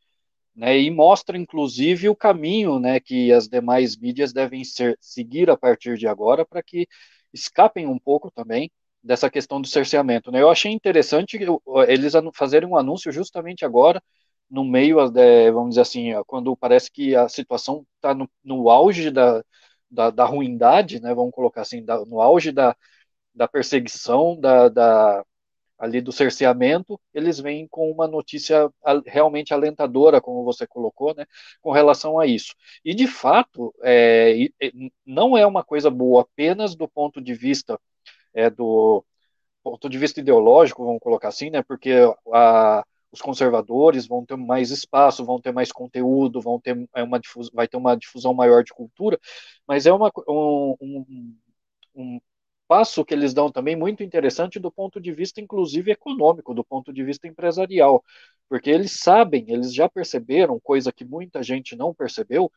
né? E mostra, inclusive, o caminho, né, que as demais mídias devem ser, seguir a partir de agora para que escapem um pouco também dessa questão do cerceamento, né? Eu achei interessante eles fazerem um anúncio justamente agora, no meio, vamos dizer assim, quando parece que a situação está no, no auge da da, da ruindade, né, vamos colocar assim, da, no auge da, da perseguição, da, da, ali do cerceamento, eles vêm com uma notícia realmente alentadora, como você colocou, né, com relação a isso. E, de fato, é, não é uma coisa boa apenas do ponto de vista é, do ponto de vista ideológico, vamos colocar assim, né, porque a, os conservadores vão ter mais espaço, vão ter mais conteúdo, vão ter é uma difusão, vai ter uma difusão maior de cultura, mas é uma, um, um, um passo que eles dão também muito interessante do ponto de vista, inclusive, econômico, do ponto de vista empresarial, porque eles sabem, eles já perceberam, coisa que muita gente não percebeu,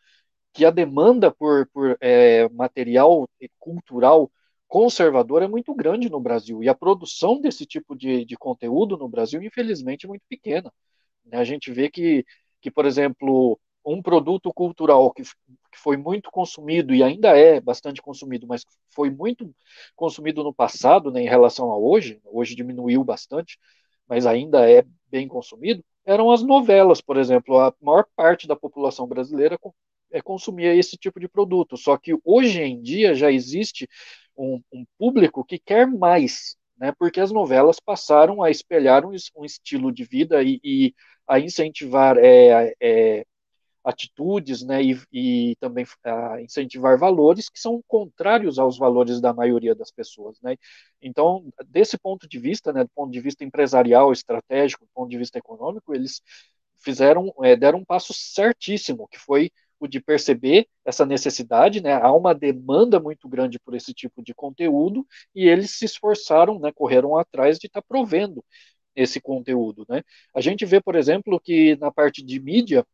que a demanda por, por é, material cultural conservador é muito grande no Brasil e a produção desse tipo de, de conteúdo no Brasil, infelizmente, é muito pequena. Né? A gente vê que, que, por exemplo, um produto cultural que, que foi muito consumido e ainda é bastante consumido, mas foi muito consumido no passado, né, em relação a hoje, hoje diminuiu bastante, mas ainda é bem consumido, eram as novelas, por exemplo. A maior parte da população brasileira é, consumia esse tipo de produto. Só que hoje em dia já existe um, um público que quer mais, né? Porque as novelas passaram a espelhar um, um estilo de vida e, e a incentivar é, é, atitudes, né? E, e também a incentivar valores que são contrários aos valores da maioria das pessoas, né? Então, desse ponto de vista, né? Do ponto de vista empresarial, estratégico, do ponto de vista econômico, eles fizeram, é, deram um passo certíssimo, que foi Tipo de perceber essa necessidade, né? Há uma demanda muito grande por esse tipo de conteúdo e eles se esforçaram, né? Correram atrás de estar tá provendo esse conteúdo, né? A gente vê, por exemplo, que na parte de mídia,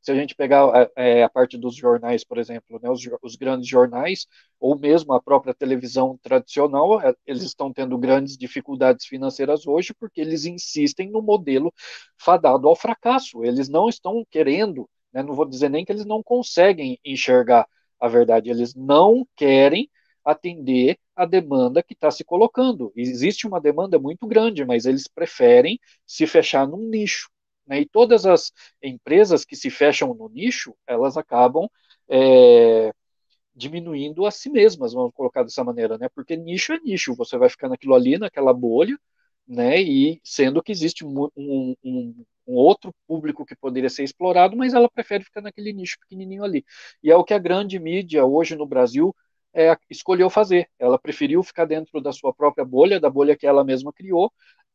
se a gente pegar é, a parte dos jornais, por exemplo, né, os, os, grandes jornais, ou mesmo a própria televisão tradicional, é, eles estão tendo grandes dificuldades financeiras hoje porque eles insistem no modelo fadado ao fracasso. Eles não estão querendo né? Não vou dizer nem que eles não conseguem enxergar a verdade, eles não querem atender a demanda que está se colocando. Existe uma demanda muito grande, mas eles preferem se fechar num nicho. Né? E todas as empresas que se fecham no nicho, elas acabam é, diminuindo a si mesmas, vamos colocar dessa maneira, né? Porque nicho é nicho, você vai ficar naquilo ali, naquela bolha, né? E sendo que existe um, um, um, um, outro público que poderia ser explorado, mas ela prefere ficar naquele nicho pequenininho ali. E é o que a grande mídia hoje no Brasil é, escolheu fazer. Ela preferiu ficar dentro da sua própria bolha, da bolha que ela mesma criou,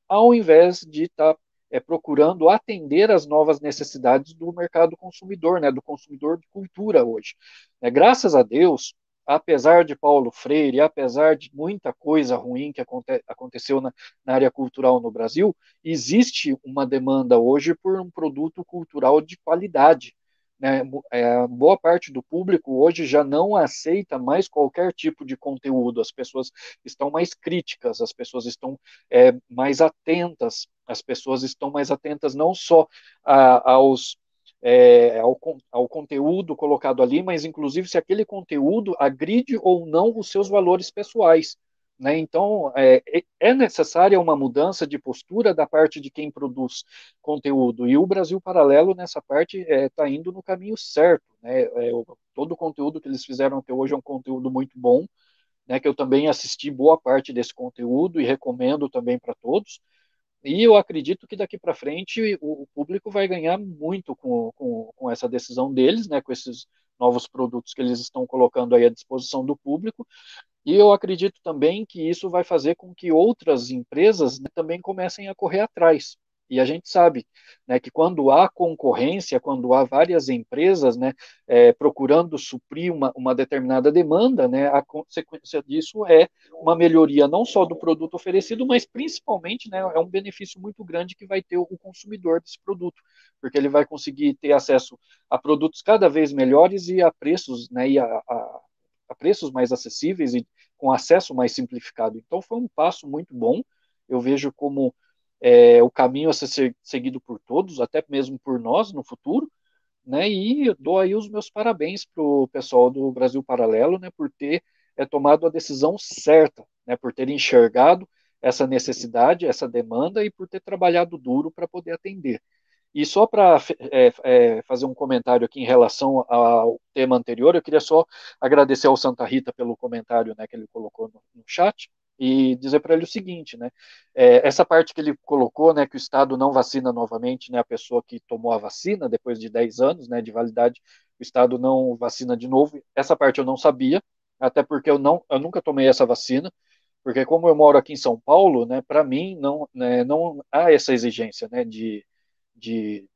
ao invés de estar tá, é, procurando atender as novas necessidades do mercado consumidor, né? Do consumidor de cultura hoje. É, graças a Deus apesar de Paulo Freire, apesar de muita coisa ruim que aconte aconteceu na, na, área cultural no Brasil, existe uma demanda hoje por um produto cultural de qualidade. Né? É, boa parte do público hoje já não aceita mais qualquer tipo de conteúdo, as pessoas estão mais críticas, as pessoas estão é, mais atentas, as pessoas estão mais atentas não só a, aos é, ao, ao, conteúdo colocado ali, mas inclusive se aquele conteúdo agride ou não os seus valores pessoais. Né? Então, é, é, é necessária uma mudança de postura da parte de quem produz conteúdo, e o Brasil Paralelo, nessa parte, está é, tá indo no caminho certo. Né? É, todo o conteúdo que eles fizeram até hoje é um conteúdo muito bom, né, que eu também assisti boa parte desse conteúdo e recomendo também para todos. E eu acredito que daqui para frente o, público vai ganhar muito com, com, com, essa decisão deles, né, com esses novos produtos que eles estão colocando aí à disposição do público. E eu acredito também que isso vai fazer com que outras empresas né, também comecem a correr atrás. E a gente sabe né, que quando há concorrência, quando há várias empresas né, é, procurando suprir uma, uma determinada demanda, né, a consequência disso é uma melhoria não só do produto oferecido, mas principalmente né, é um benefício muito grande que vai ter o consumidor desse produto, porque ele vai conseguir ter acesso a produtos cada vez melhores e a preços, né, e a, a, a preços mais acessíveis e com acesso mais simplificado. Então foi um passo muito bom. Eu vejo como é, o caminho a ser seguido por todos, até mesmo por nós no futuro, né? E dou aí os meus parabéns para o pessoal do Brasil Paralelo, né? Por ter é, tomado a decisão certa, né? Por ter enxergado essa necessidade, essa demanda e por ter trabalhado duro para poder atender. E só para é, é, fazer um comentário aqui em relação ao tema anterior, eu queria só agradecer ao Santa Rita pelo comentário né, que ele colocou no, no chat e dizer para ele o seguinte, né, é, essa parte que ele colocou, né, que o Estado não vacina novamente, né, a pessoa que tomou a vacina depois de 10 anos, né, de validade, o Estado não vacina de novo, essa parte eu não sabia, até porque eu, não, eu nunca tomei essa vacina, porque como eu moro aqui em São Paulo, né, para mim não, né, não há essa exigência, né, de, de,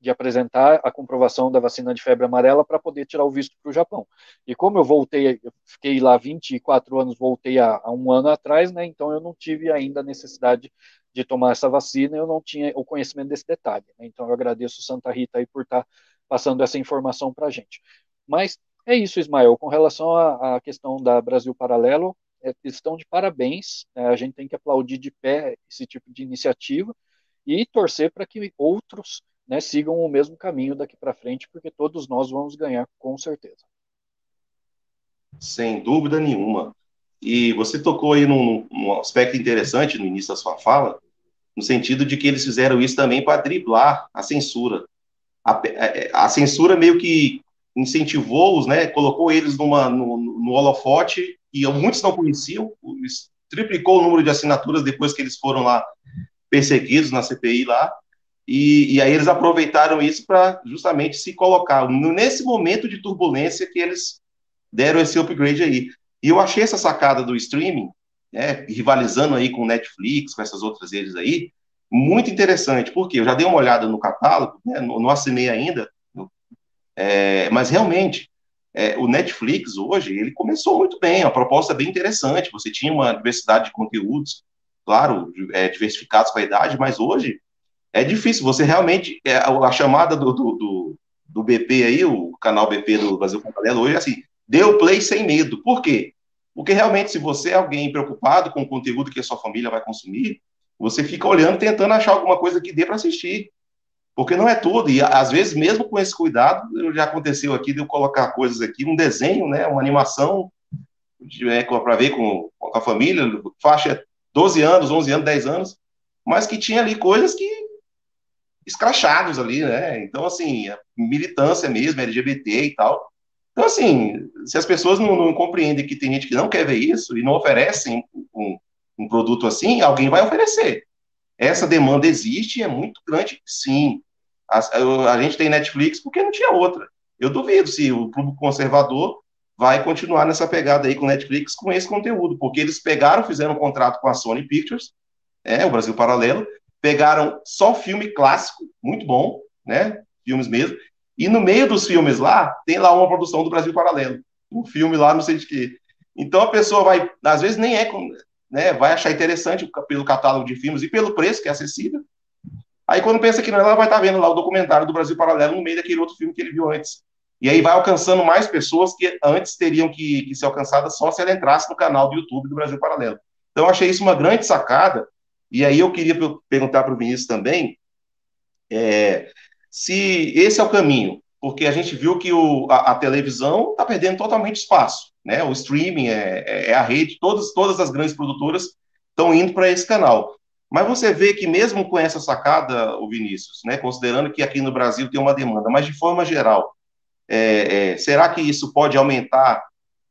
de apresentar a comprovação da vacina de febre amarela para poder tirar o visto para o Japão. E como eu voltei, eu fiquei lá 24 anos, voltei há, há, um ano atrás, né, então eu não tive ainda a necessidade de tomar essa vacina, eu não tinha o conhecimento desse detalhe. Né, então eu agradeço Santa Rita aí por estar tá passando essa informação para a gente. Mas é isso, Ismael, com relação à, questão da Brasil Paralelo, é, estão de parabéns, né, a gente tem que aplaudir de pé esse tipo de iniciativa e torcer para que outros né, sigam o mesmo caminho daqui para frente, porque todos nós vamos ganhar com certeza. Sem dúvida nenhuma. E você tocou aí num, num aspecto interessante no início da sua fala, no sentido de que eles fizeram isso também para driblar a censura. A, é, a, censura meio que incentivou-os, né, colocou eles numa, no, no holofote, e muitos não conheciam, triplicou o número de assinaturas depois que eles foram lá perseguidos na CPI lá, e, e aí eles aproveitaram isso para justamente se colocar nesse momento de turbulência que eles deram esse upgrade aí. E eu achei essa sacada do streaming, né, rivalizando aí com Netflix, com essas outras redes aí, muito interessante, porque eu já dei uma olhada no catálogo, né, não, não assinei ainda, é, mas realmente é, o Netflix hoje ele começou muito bem, a proposta é bem interessante. Você tinha uma diversidade de conteúdos, claro, é, diversificados para a idade, mas hoje é difícil. Você realmente. É, a chamada do, do, do, do, BP aí, o canal BP do Brasil Paralelo, hoje é assim: deu play sem medo. Por quê? Porque realmente, se você é alguém preocupado com o conteúdo que a sua família vai consumir, você fica olhando, tentando achar alguma coisa que dê para assistir. Porque não é tudo. E às vezes, mesmo com esse cuidado, já aconteceu aqui de eu colocar coisas aqui, um desenho, né, uma animação, é, para ver com, com a família, faixa 12 anos, 11 anos, 10 anos, mas que tinha ali coisas que escrachados ali, né? Então, assim, militância mesmo, LGBT e tal. Então, assim, se as pessoas não, não, compreendem que tem gente que não quer ver isso e não oferecem um, um produto assim, alguém vai oferecer. Essa demanda existe e é muito grande, sim. A, a, a gente tem Netflix porque não tinha outra. Eu duvido se o público conservador vai continuar nessa pegada aí com Netflix com esse conteúdo, porque eles pegaram, fizeram um contrato com a Sony Pictures, é, o Brasil Paralelo, pegaram só filme clássico, muito bom, né? Filmes mesmo. E no meio dos filmes lá, tem lá uma produção do Brasil Paralelo. Um filme lá, não sei de quê. Então a pessoa vai, às vezes nem é, né? Vai achar interessante pelo catálogo de filmes e pelo preço, que é acessível. Aí quando pensa que não, ela vai estar tá vendo lá o documentário do Brasil Paralelo no meio daquele outro filme que ele viu antes. E aí vai alcançando mais pessoas que antes teriam que, que ser alcançadas só se ela entrasse no canal do YouTube do Brasil Paralelo. Então eu achei isso uma grande sacada e aí eu queria perguntar para o Vinícius também é, se esse é o caminho, porque a gente viu que o, a, a televisão está perdendo totalmente espaço, né? O streaming é, é, é, a rede, todas, todas as grandes produtoras estão indo para esse canal. Mas você vê que mesmo com essa sacada, o Vinícius, né, considerando que aqui no Brasil tem uma demanda, mas de forma geral, é, é, será que isso pode aumentar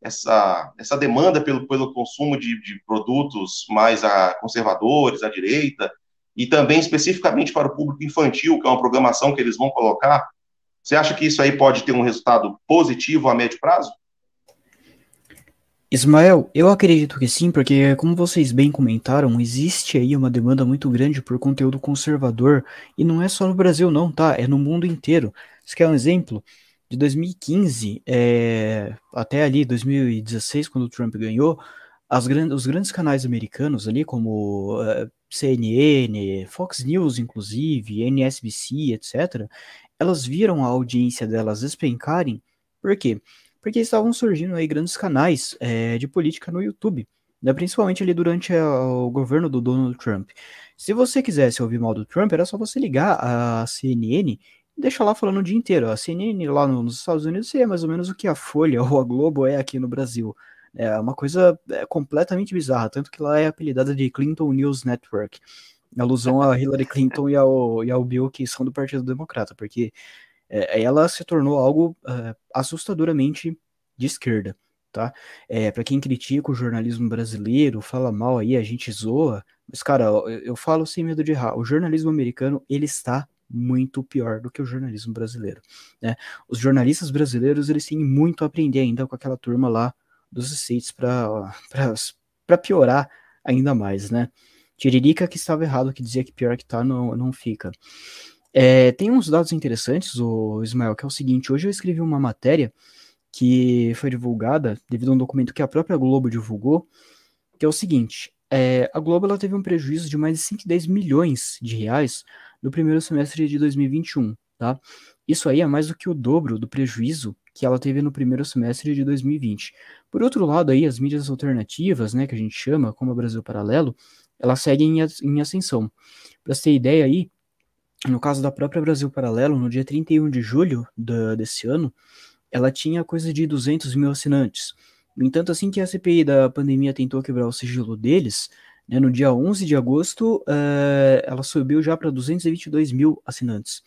essa, essa demanda pelo, pelo consumo de, de produtos mais a, conservadores, à direita, e também especificamente para o público infantil, que é uma programação que eles vão colocar, você acha que isso aí pode ter um resultado positivo a médio prazo? Ismael, eu acredito que sim, porque como vocês bem comentaram, existe aí uma demanda muito grande por conteúdo conservador, e não é só no Brasil não, tá? É no mundo inteiro. Você quer um exemplo? De 2015 é, até ali 2016, quando o Trump ganhou, gran os grandes canais americanos ali, como uh, eh, CNN, Fox News, inclusive, NSBC, etc., elas viram a audiência delas despencarem. Por quê? Porque estavam surgindo aí grandes canais é, de política no YouTube, né, principalmente ali durante a, o governo do Donald Trump. Se você quisesse ouvir mal do Trump, era só você ligar a CNN deixa lá falando o dia inteiro. A CNN lá nos Estados Unidos é mais ou menos o que a Folha [laughs] ou a Globo é aqui no Brasil. É uma coisa é, completamente bizarra, tanto que lá é apelidada de Clinton News Network. alusão a Hillary Clinton e ao, e ao Bill, que são do Partido Democrata, porque é, ela se tornou algo é, assustadoramente de esquerda, tá? É, para quem critica o jornalismo brasileiro, fala mal aí, a gente zoa, mas cara, eu, eu falo sem medo de errar, o jornalismo americano, ele está muito pior do que o jornalismo brasileiro, né? Os jornalistas brasileiros, eles têm muito a aprender ainda com aquela turma lá dos States para piorar ainda mais, né? Tiririca que estava errado, que dizia que pior que tá, não, não fica. É, tem uns dados interessantes, o Ismael, que é o seguinte: hoje eu escrevi uma matéria que foi divulgada devido a um documento que a própria Globo divulgou, que é o seguinte: é, a Globo ela teve um prejuízo de mais de 110 milhões de reais no primeiro semestre de 2021, tá? Isso aí é mais do que o dobro do prejuízo que ela teve no primeiro semestre de 2020. Por outro lado, aí as mídias alternativas, né, que a gente chama, como o Brasil Paralelo, elas seguem em ascensão. Para você ter ideia aí, no caso da própria Brasil Paralelo, no dia 31 de julho da, desse ano, ela tinha coisa de 200 mil assinantes. No entanto, assim que a CPI da pandemia tentou quebrar o sigilo deles, né, no dia 11 de agosto, uh, ela subiu já para 222 mil assinantes.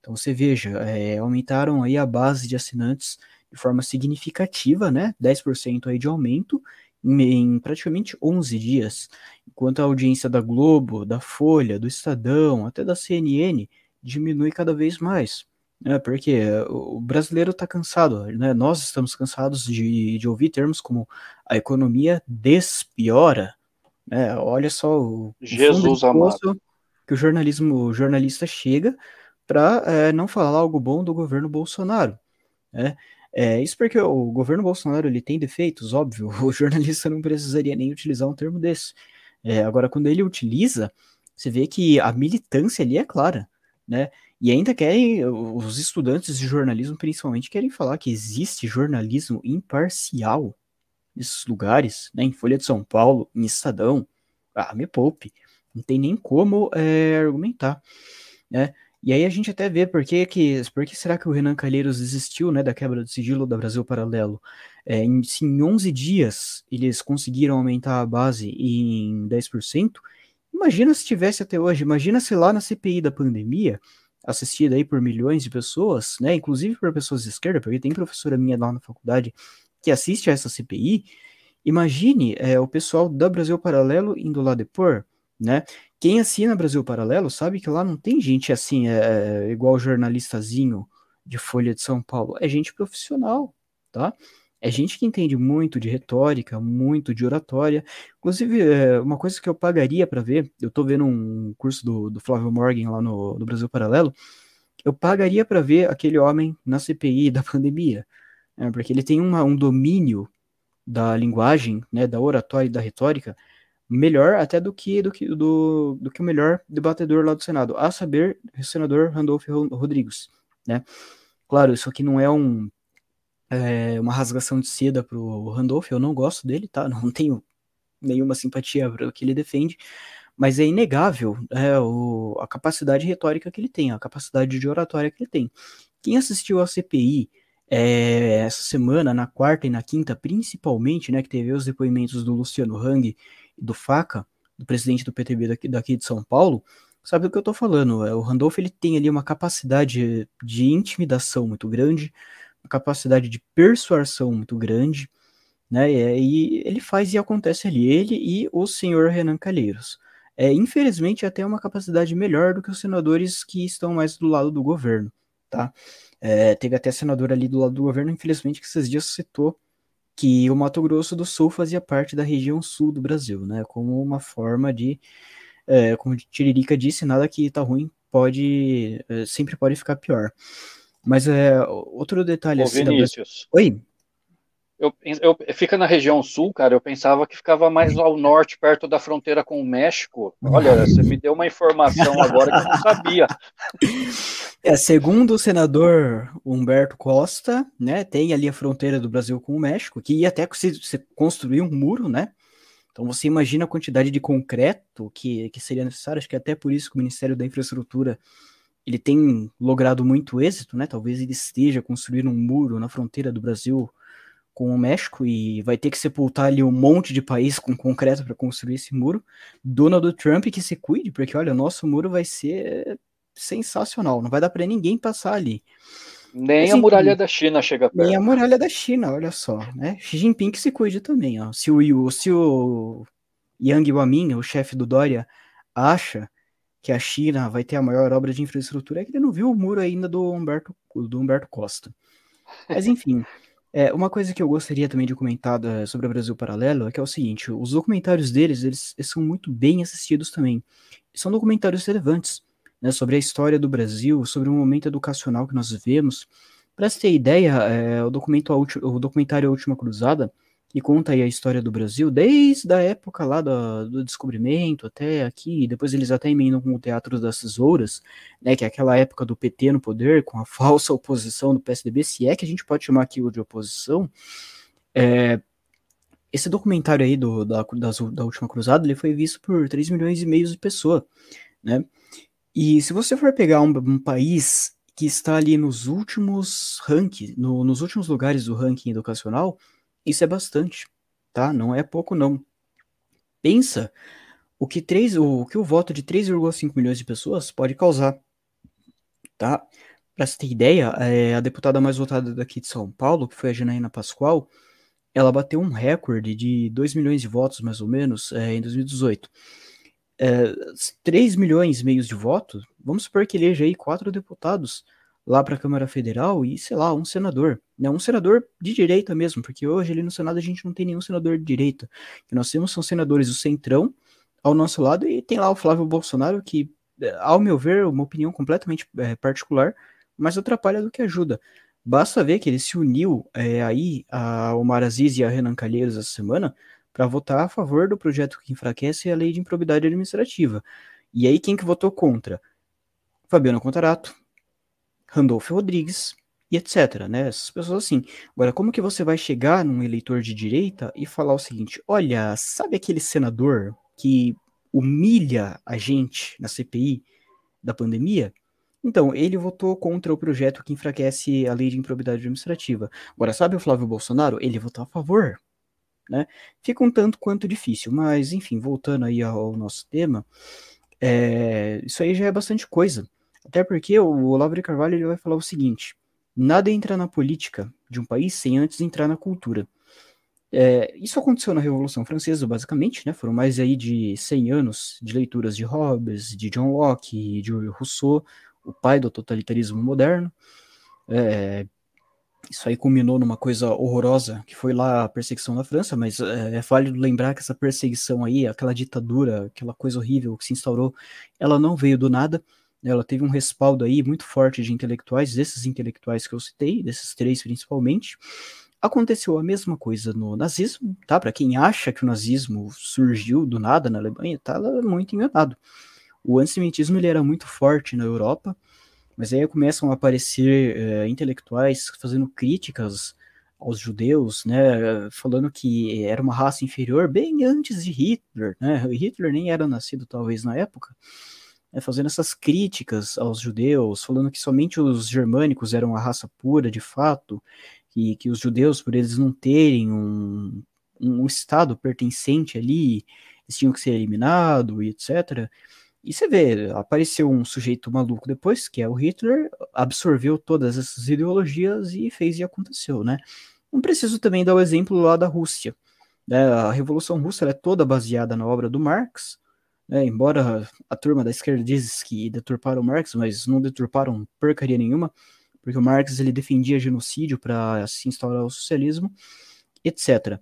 Então você veja, é, aumentaram aí a base de assinantes de forma significativa, né, 10% aí de aumento, em praticamente 11 dias, enquanto a audiência da Globo, da Folha, do Estadão, até da CNN diminui cada vez mais. Né, porque o brasileiro está cansado, né, nós estamos cansados de, de ouvir termos como a economia despiora. Né, olha só o, Jesus amado. que o jornalismo, o jornalista chega para é, não falar algo bom do governo Bolsonaro. Né? É, isso porque o governo Bolsonaro ele tem defeitos, óbvio, [laughs] o jornalista não precisaria nem utilizar um termo desse. É, agora, quando ele utiliza, você vê que a militância ali é clara, né? E ainda querem, os estudantes de jornalismo principalmente querem falar que existe jornalismo imparcial nesses lugares, né? Em Folha de São Paulo, em Estadão. Ah, me poupe. Não tem nem como é, argumentar, né? E aí a gente até vê por que, que, por que será que o Renan Calheiros desistiu né, da quebra do sigilo da Brasil Paralelo. É, em, se em 11 dias eles conseguiram aumentar a base em 10%, imagina se tivesse até hoje, imagina se lá na CPI da pandemia, assistida aí por milhões de pessoas, né, inclusive por pessoas de esquerda, porque tem professora minha lá na faculdade que assiste a essa CPI, imagine é, o pessoal da Brasil Paralelo indo lá depor, né? Quem assina Brasil Paralelo sabe que lá não tem gente assim, é, é, igual jornalistazinho de Folha de São Paulo. É gente profissional, tá? É gente que entende muito de retórica, muito de oratória. Inclusive, é, uma coisa que eu pagaria para ver, eu tô vendo um curso do, do Flávio Morgan lá no, no Brasil Paralelo, eu pagaria para ver aquele homem na CPI [laughs] da pandemia, né? porque ele tem uma, um domínio da linguagem, né, da oratória e da retórica melhor até do que do que do, do que o melhor debatedor lá do Senado, a saber, o senador Randolph Rodrigues, né? Claro, isso aqui não é um é, uma rasgação de seda pro Randolph, eu não gosto dele, tá? [laughs] Não tenho nenhuma simpatia para o que ele defende, mas é inegável é, o, a capacidade retórica que ele tem, a capacidade de oratória que ele tem. Quem assistiu à CPI é, essa semana, na quarta e na quinta, principalmente, né, que teve os depoimentos do Luciano Hang do Faca, do presidente do PTB daqui, daqui de São Paulo, sabe do que eu estou falando. É, o Randolph ele tem ali uma capacidade de intimidação muito grande, capacidade de persuasão muito grande, né? E ele faz e acontece ali, ele e o senhor Renan Calheiros. É, infelizmente, até uma capacidade melhor do que os senadores que estão mais do lado do governo, tá? É, teve até senador ali do lado do governo, infelizmente, que esses dias citou que o Mato Grosso do Sul fazia parte da região sul do Brasil, né? Como uma forma de, é, como Tiririca disse, nada que tá ruim pode, é, sempre pode ficar pior. Mas é outro detalhe Ô, assim. Vinícius. Da... Oi. Eu, eu, fica na região sul, cara. Eu pensava que ficava mais ao norte, perto da fronteira com o México. Olha, [laughs] você me deu uma informação agora que eu não sabia. [laughs] É, segundo o senador Humberto Costa, né, tem ali a fronteira do Brasil com o México, que ia até se, se construir um muro, né? Então você imagina a quantidade de concreto que, que seria necessário. Acho que é até por isso que o Ministério da Infraestrutura ele tem logrado muito êxito, né? Talvez ele esteja construindo um muro na fronteira do Brasil com o México e vai ter que sepultar ali um monte de país com concreto para construir esse muro. Donald Trump que se cuide, porque olha, o nosso muro vai ser sensacional, não vai dar para ninguém passar ali. Nem a muralha da China chega perto. Nem a muralha da China, olha só, né? Xi Jinping que se cuide também, ó. Se o, se o Yang Wamin, o chefe do Dória, acha que a China vai ter a maior obra de infraestrutura, é que ele não viu o muro ainda do Humberto, do Humberto Costa. Mas enfim, é, uma coisa que eu gostaria também de comentar sobre o Brasil Paralelo é que é o seguinte, os documentários deles, eles, eles são muito bem assistidos também. São documentários relevantes, né, sobre a história do Brasil, sobre o momento educacional que nós vivemos. Para se ter ideia, é, o, documento, o documentário A Última Cruzada, que conta aí a história do Brasil, desde a época lá do, do descobrimento até aqui, depois eles até emendam com o Teatro das Tesouras, né, que é aquela época do PT no poder, com a [laughs] falsa oposição do PSDB, se é que a gente pode chamar aquilo de oposição, é, esse documentário aí do, da, da Última Cruzada, ele foi visto por 3 milhões e meio de pessoas, né, e se você for pegar um, um país que está ali nos últimos rankings, no, nos últimos lugares do ranking educacional, isso é bastante, tá? Não é pouco, não. Pensa o que, 3, o, que o voto de 3,5 milhões de pessoas pode causar, tá? Para você ter ideia, é, a deputada mais votada daqui de São Paulo, que foi a Janaína Pascoal, ela bateu um recorde de 2 milhões de votos, mais ou menos, é, em 2018. É, 3 milhões e meio de votos, vamos supor que eleja aí quatro deputados lá para a Câmara Federal e, sei lá, um senador, né? Um senador de direita mesmo, porque hoje ali no Senado a gente não tem nenhum senador de direita. O que nós temos são senadores do Centrão ao nosso lado e tem lá o Flávio Bolsonaro que, é, ao meu ver, uma opinião completamente é, particular, mas atrapalha do que ajuda. Basta ver que ele se uniu é, aí a Omar Aziz e a Renan Calheiros essa semana para votar a favor do projeto que enfraquece a lei de improbidade administrativa. E aí quem que votou contra? Fabiano Contarato, Randolfo Rodrigues e etc, né? Essas pessoas assim. Agora, como que você vai chegar num eleitor de direita e falar o seguinte: olha, sabe aquele senador que humilha a gente na CPI da pandemia? Então, ele votou contra o projeto que enfraquece a lei de improbidade administrativa. Agora, sabe o Flávio Bolsonaro? Ele votou a favor, né? Fica um tanto quanto difícil, mas enfim, voltando aí ao nosso tema, é, isso aí já é bastante coisa. Até porque o Olavo de Carvalho ele vai falar o seguinte: nada entra na política de um país sem antes entrar na cultura. É, isso aconteceu na Revolução Francesa, basicamente, né? Foram mais aí de 100 anos de leituras de Hobbes, de John Locke, de Rousseau, o pai do totalitarismo moderno. É, isso aí culminou numa coisa horrorosa, que foi lá a perseguição na França, mas é, é válido lembrar que essa perseguição aí, aquela ditadura, aquela coisa horrível que se instaurou, ela não veio do nada, ela teve um respaldo aí muito forte de intelectuais, desses intelectuais que eu citei, desses três principalmente. Aconteceu a mesma coisa no nazismo, tá? Para quem acha que o nazismo surgiu do nada na Alemanha, tá muito enganado. O antissemitismo ele era muito forte na Europa, mas aí começam a aparecer é, intelectuais fazendo críticas aos judeus, né, falando que era uma raça inferior bem antes de Hitler, né? Hitler nem era nascido talvez na época né, fazendo essas críticas aos judeus, falando que somente os germânicos eram a raça pura de fato, e que os judeus, por eles não terem um, um estado pertencente ali, eles tinham que ser eliminados e etc. E você vê, apareceu um sujeito maluco depois, que é o Hitler, absorveu todas essas ideologias e fez e aconteceu, né? Não preciso também dar o exemplo lá da Rússia. Né? A Revolução Russa é toda baseada na obra do Marx, é, embora a turma da esquerda diz que deturparam Marx, mas não deturparam porcaria nenhuma, porque o Marx ele defendia genocídio para se instaurar o socialismo, etc.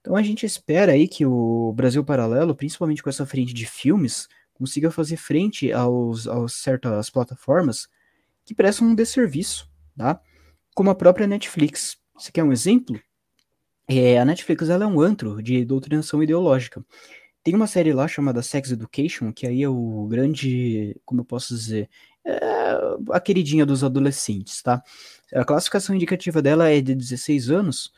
Então a gente espera aí que o Brasil Paralelo, principalmente com essa frente de filmes, consiga fazer frente aos, aos certas plataformas que prestam um desserviço, tá? Como a própria Netflix. Você quer um exemplo? É, a Netflix ela é um antro de doutrinação ideológica. Tem uma série lá chamada Sex Education, que aí é o grande, como eu posso dizer, é a queridinha dos adolescentes, tá? A classificação indicativa dela é de 16 anos,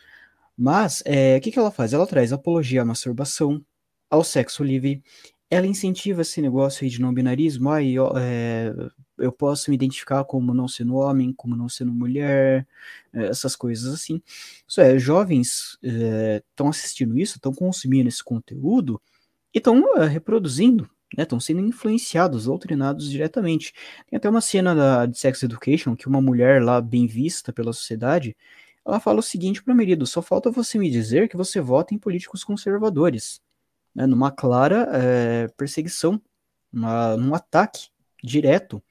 mas é, o que, que ela faz? Ela traz apologia à masturbação, ao sexo livre, ela incentiva esse negócio aí de não binarismo, aí é, eu posso me identificar como não sendo homem, como não sendo mulher, é, essas coisas assim. Isso é, jovens estão é, assistindo isso, estão consumindo esse conteúdo e estão é, reproduzindo, estão né, sendo influenciados, doutrinados diretamente. Tem até uma cena da, de Sex Education que uma mulher lá bem vista pela sociedade, ela fala o seguinte para o marido, só falta você me dizer que você vota em políticos conservadores né, numa clara é, perseguição, uma, num ataque direto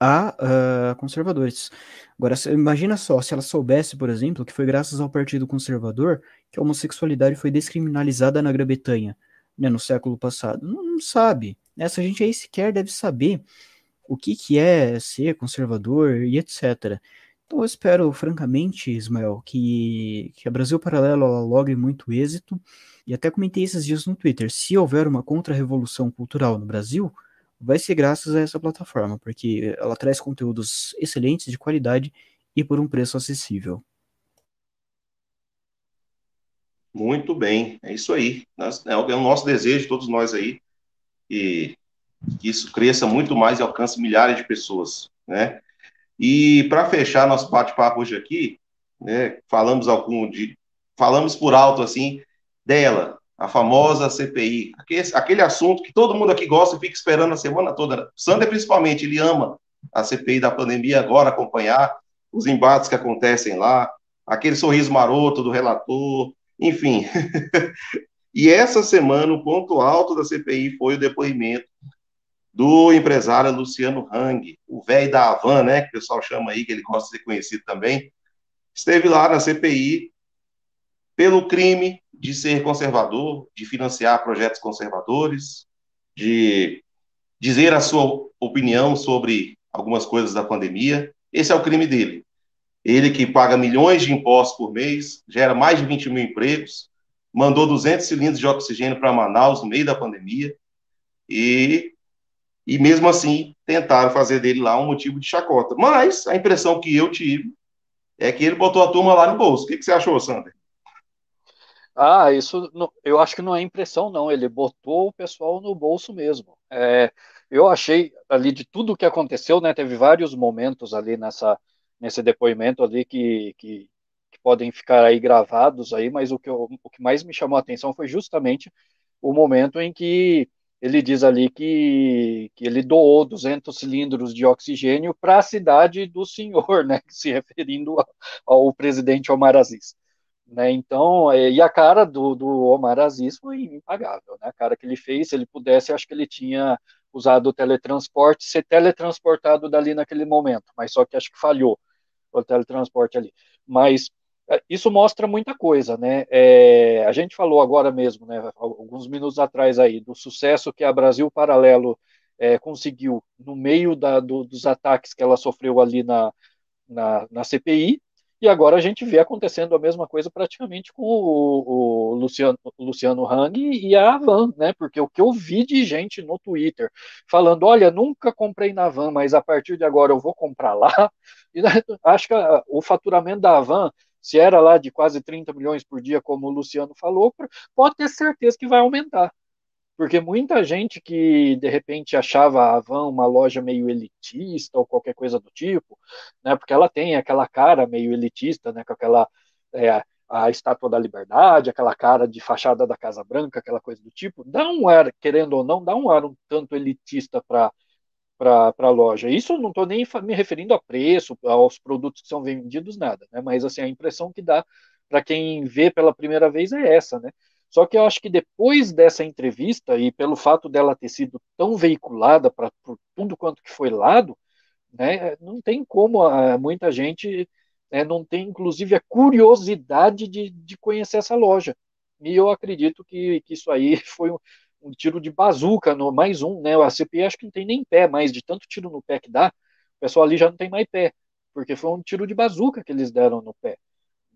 a uh, conservadores. Agora, imagina só, se ela soubesse, por exemplo, que foi graças ao Partido Conservador que a homossexualidade foi descriminalizada na Grã-Bretanha, né, no século passado. Não, não, sabe. Essa gente aí sequer deve saber o que, que é ser conservador e etc. Então eu espero, francamente, Ismael, que, que a Brasil Paralelo logre muito êxito. E até comentei esses dias no Twitter: se houver uma contra-revolução cultural no Brasil, vai ser graças a essa plataforma, porque ela traz conteúdos excelentes, de qualidade e por um preço acessível. Muito bem, é isso aí. É o nosso desejo, todos nós aí, que isso cresça muito mais e alcance milhares de pessoas, né? E para fechar nosso bate-papo hoje aqui, né, falamos algum de, falamos por alto assim dela, a famosa CPI, aquele, aquele assunto que todo mundo aqui gosta e fica esperando a semana toda. Sander principalmente, ele ama a CPI da pandemia agora acompanhar os embates que acontecem lá, aquele sorriso maroto do relator, enfim. [laughs] e essa semana o ponto alto da CPI foi o depoimento do empresário Luciano Hang, o velho da Havan, né, que o pessoal chama aí, que ele gosta de ser conhecido também, esteve lá na CPI pelo crime de ser conservador, de financiar projetos conservadores, de dizer a sua opinião sobre algumas coisas da pandemia. Esse é o crime dele. Ele que paga milhões de impostos por mês, gera mais de 20 mil empregos, mandou 200 cilindros de oxigênio para Manaus no meio da pandemia e e mesmo assim tentaram fazer dele lá um motivo de chacota. Mas a impressão que eu tive é que ele botou a turma lá no bolso. O que, que você achou, Sander? Ah, isso eu acho que não é impressão, não. Ele botou o pessoal no bolso mesmo. É, eu achei ali de tudo o que aconteceu, né? Teve vários momentos ali nessa nesse depoimento ali que, que, que podem ficar aí gravados aí, mas o que, eu, o que mais me chamou a atenção foi justamente o momento em que ele diz ali que, que ele doou 200 cilindros de oxigênio para a cidade do senhor, né, [laughs] se referindo ao, ao presidente Omar Aziz. Né, então, é, e a cara do, do Omar Aziz foi impagável, né, a cara que ele fez, se ele pudesse, acho que ele tinha usado o teletransporte, ser teletransportado dali naquele momento, mas só que acho que falhou o teletransporte ali. Mas é, isso mostra muita coisa, né? É, a gente falou agora mesmo, né, alguns minutos atrás aí, do sucesso que a Brasil Paralelo é, conseguiu no meio da, do, dos ataques que ela sofreu ali na, na, na, CPI, e agora a gente vê acontecendo a mesma coisa praticamente com o, o Luciano, Luciano Hang e a Van, né? Porque o que eu vi de gente no Twitter falando, olha, nunca comprei na Van, mas a partir de agora eu vou comprar lá, [laughs] e acho que a, o faturamento da Van se era lá de quase 30 milhões por dia, como o Luciano falou, pode ter certeza que vai aumentar. Porque muita gente que de repente achava a Van uma loja meio elitista ou qualquer coisa do tipo, né, porque ela tem aquela cara meio elitista, né, com aquela é, a estátua da liberdade, aquela cara de fachada da Casa Branca, aquela coisa do tipo, dá um ar, querendo ou não, dá um ar um tanto elitista para para a loja. Isso não estou nem me referindo a preço, aos produtos que são vendidos, nada, né? Mas assim, a impressão que dá para quem vê pela primeira vez é essa, né? Só que eu acho que depois dessa entrevista, e pelo fato dela ter sido tão veiculada para tudo quanto que foi lado, né, não tem como a, muita gente né, não tem, inclusive, a curiosidade de, de conhecer essa loja. E eu acredito que, que isso aí [laughs] foi um tiro de bazuca, no, mais um, né? A CPI acho que não tem nem pé mais, de tanto tiro no pé que dá, o pessoal ali já não tem mais pé, porque foi um tiro de bazuca que eles deram no pé.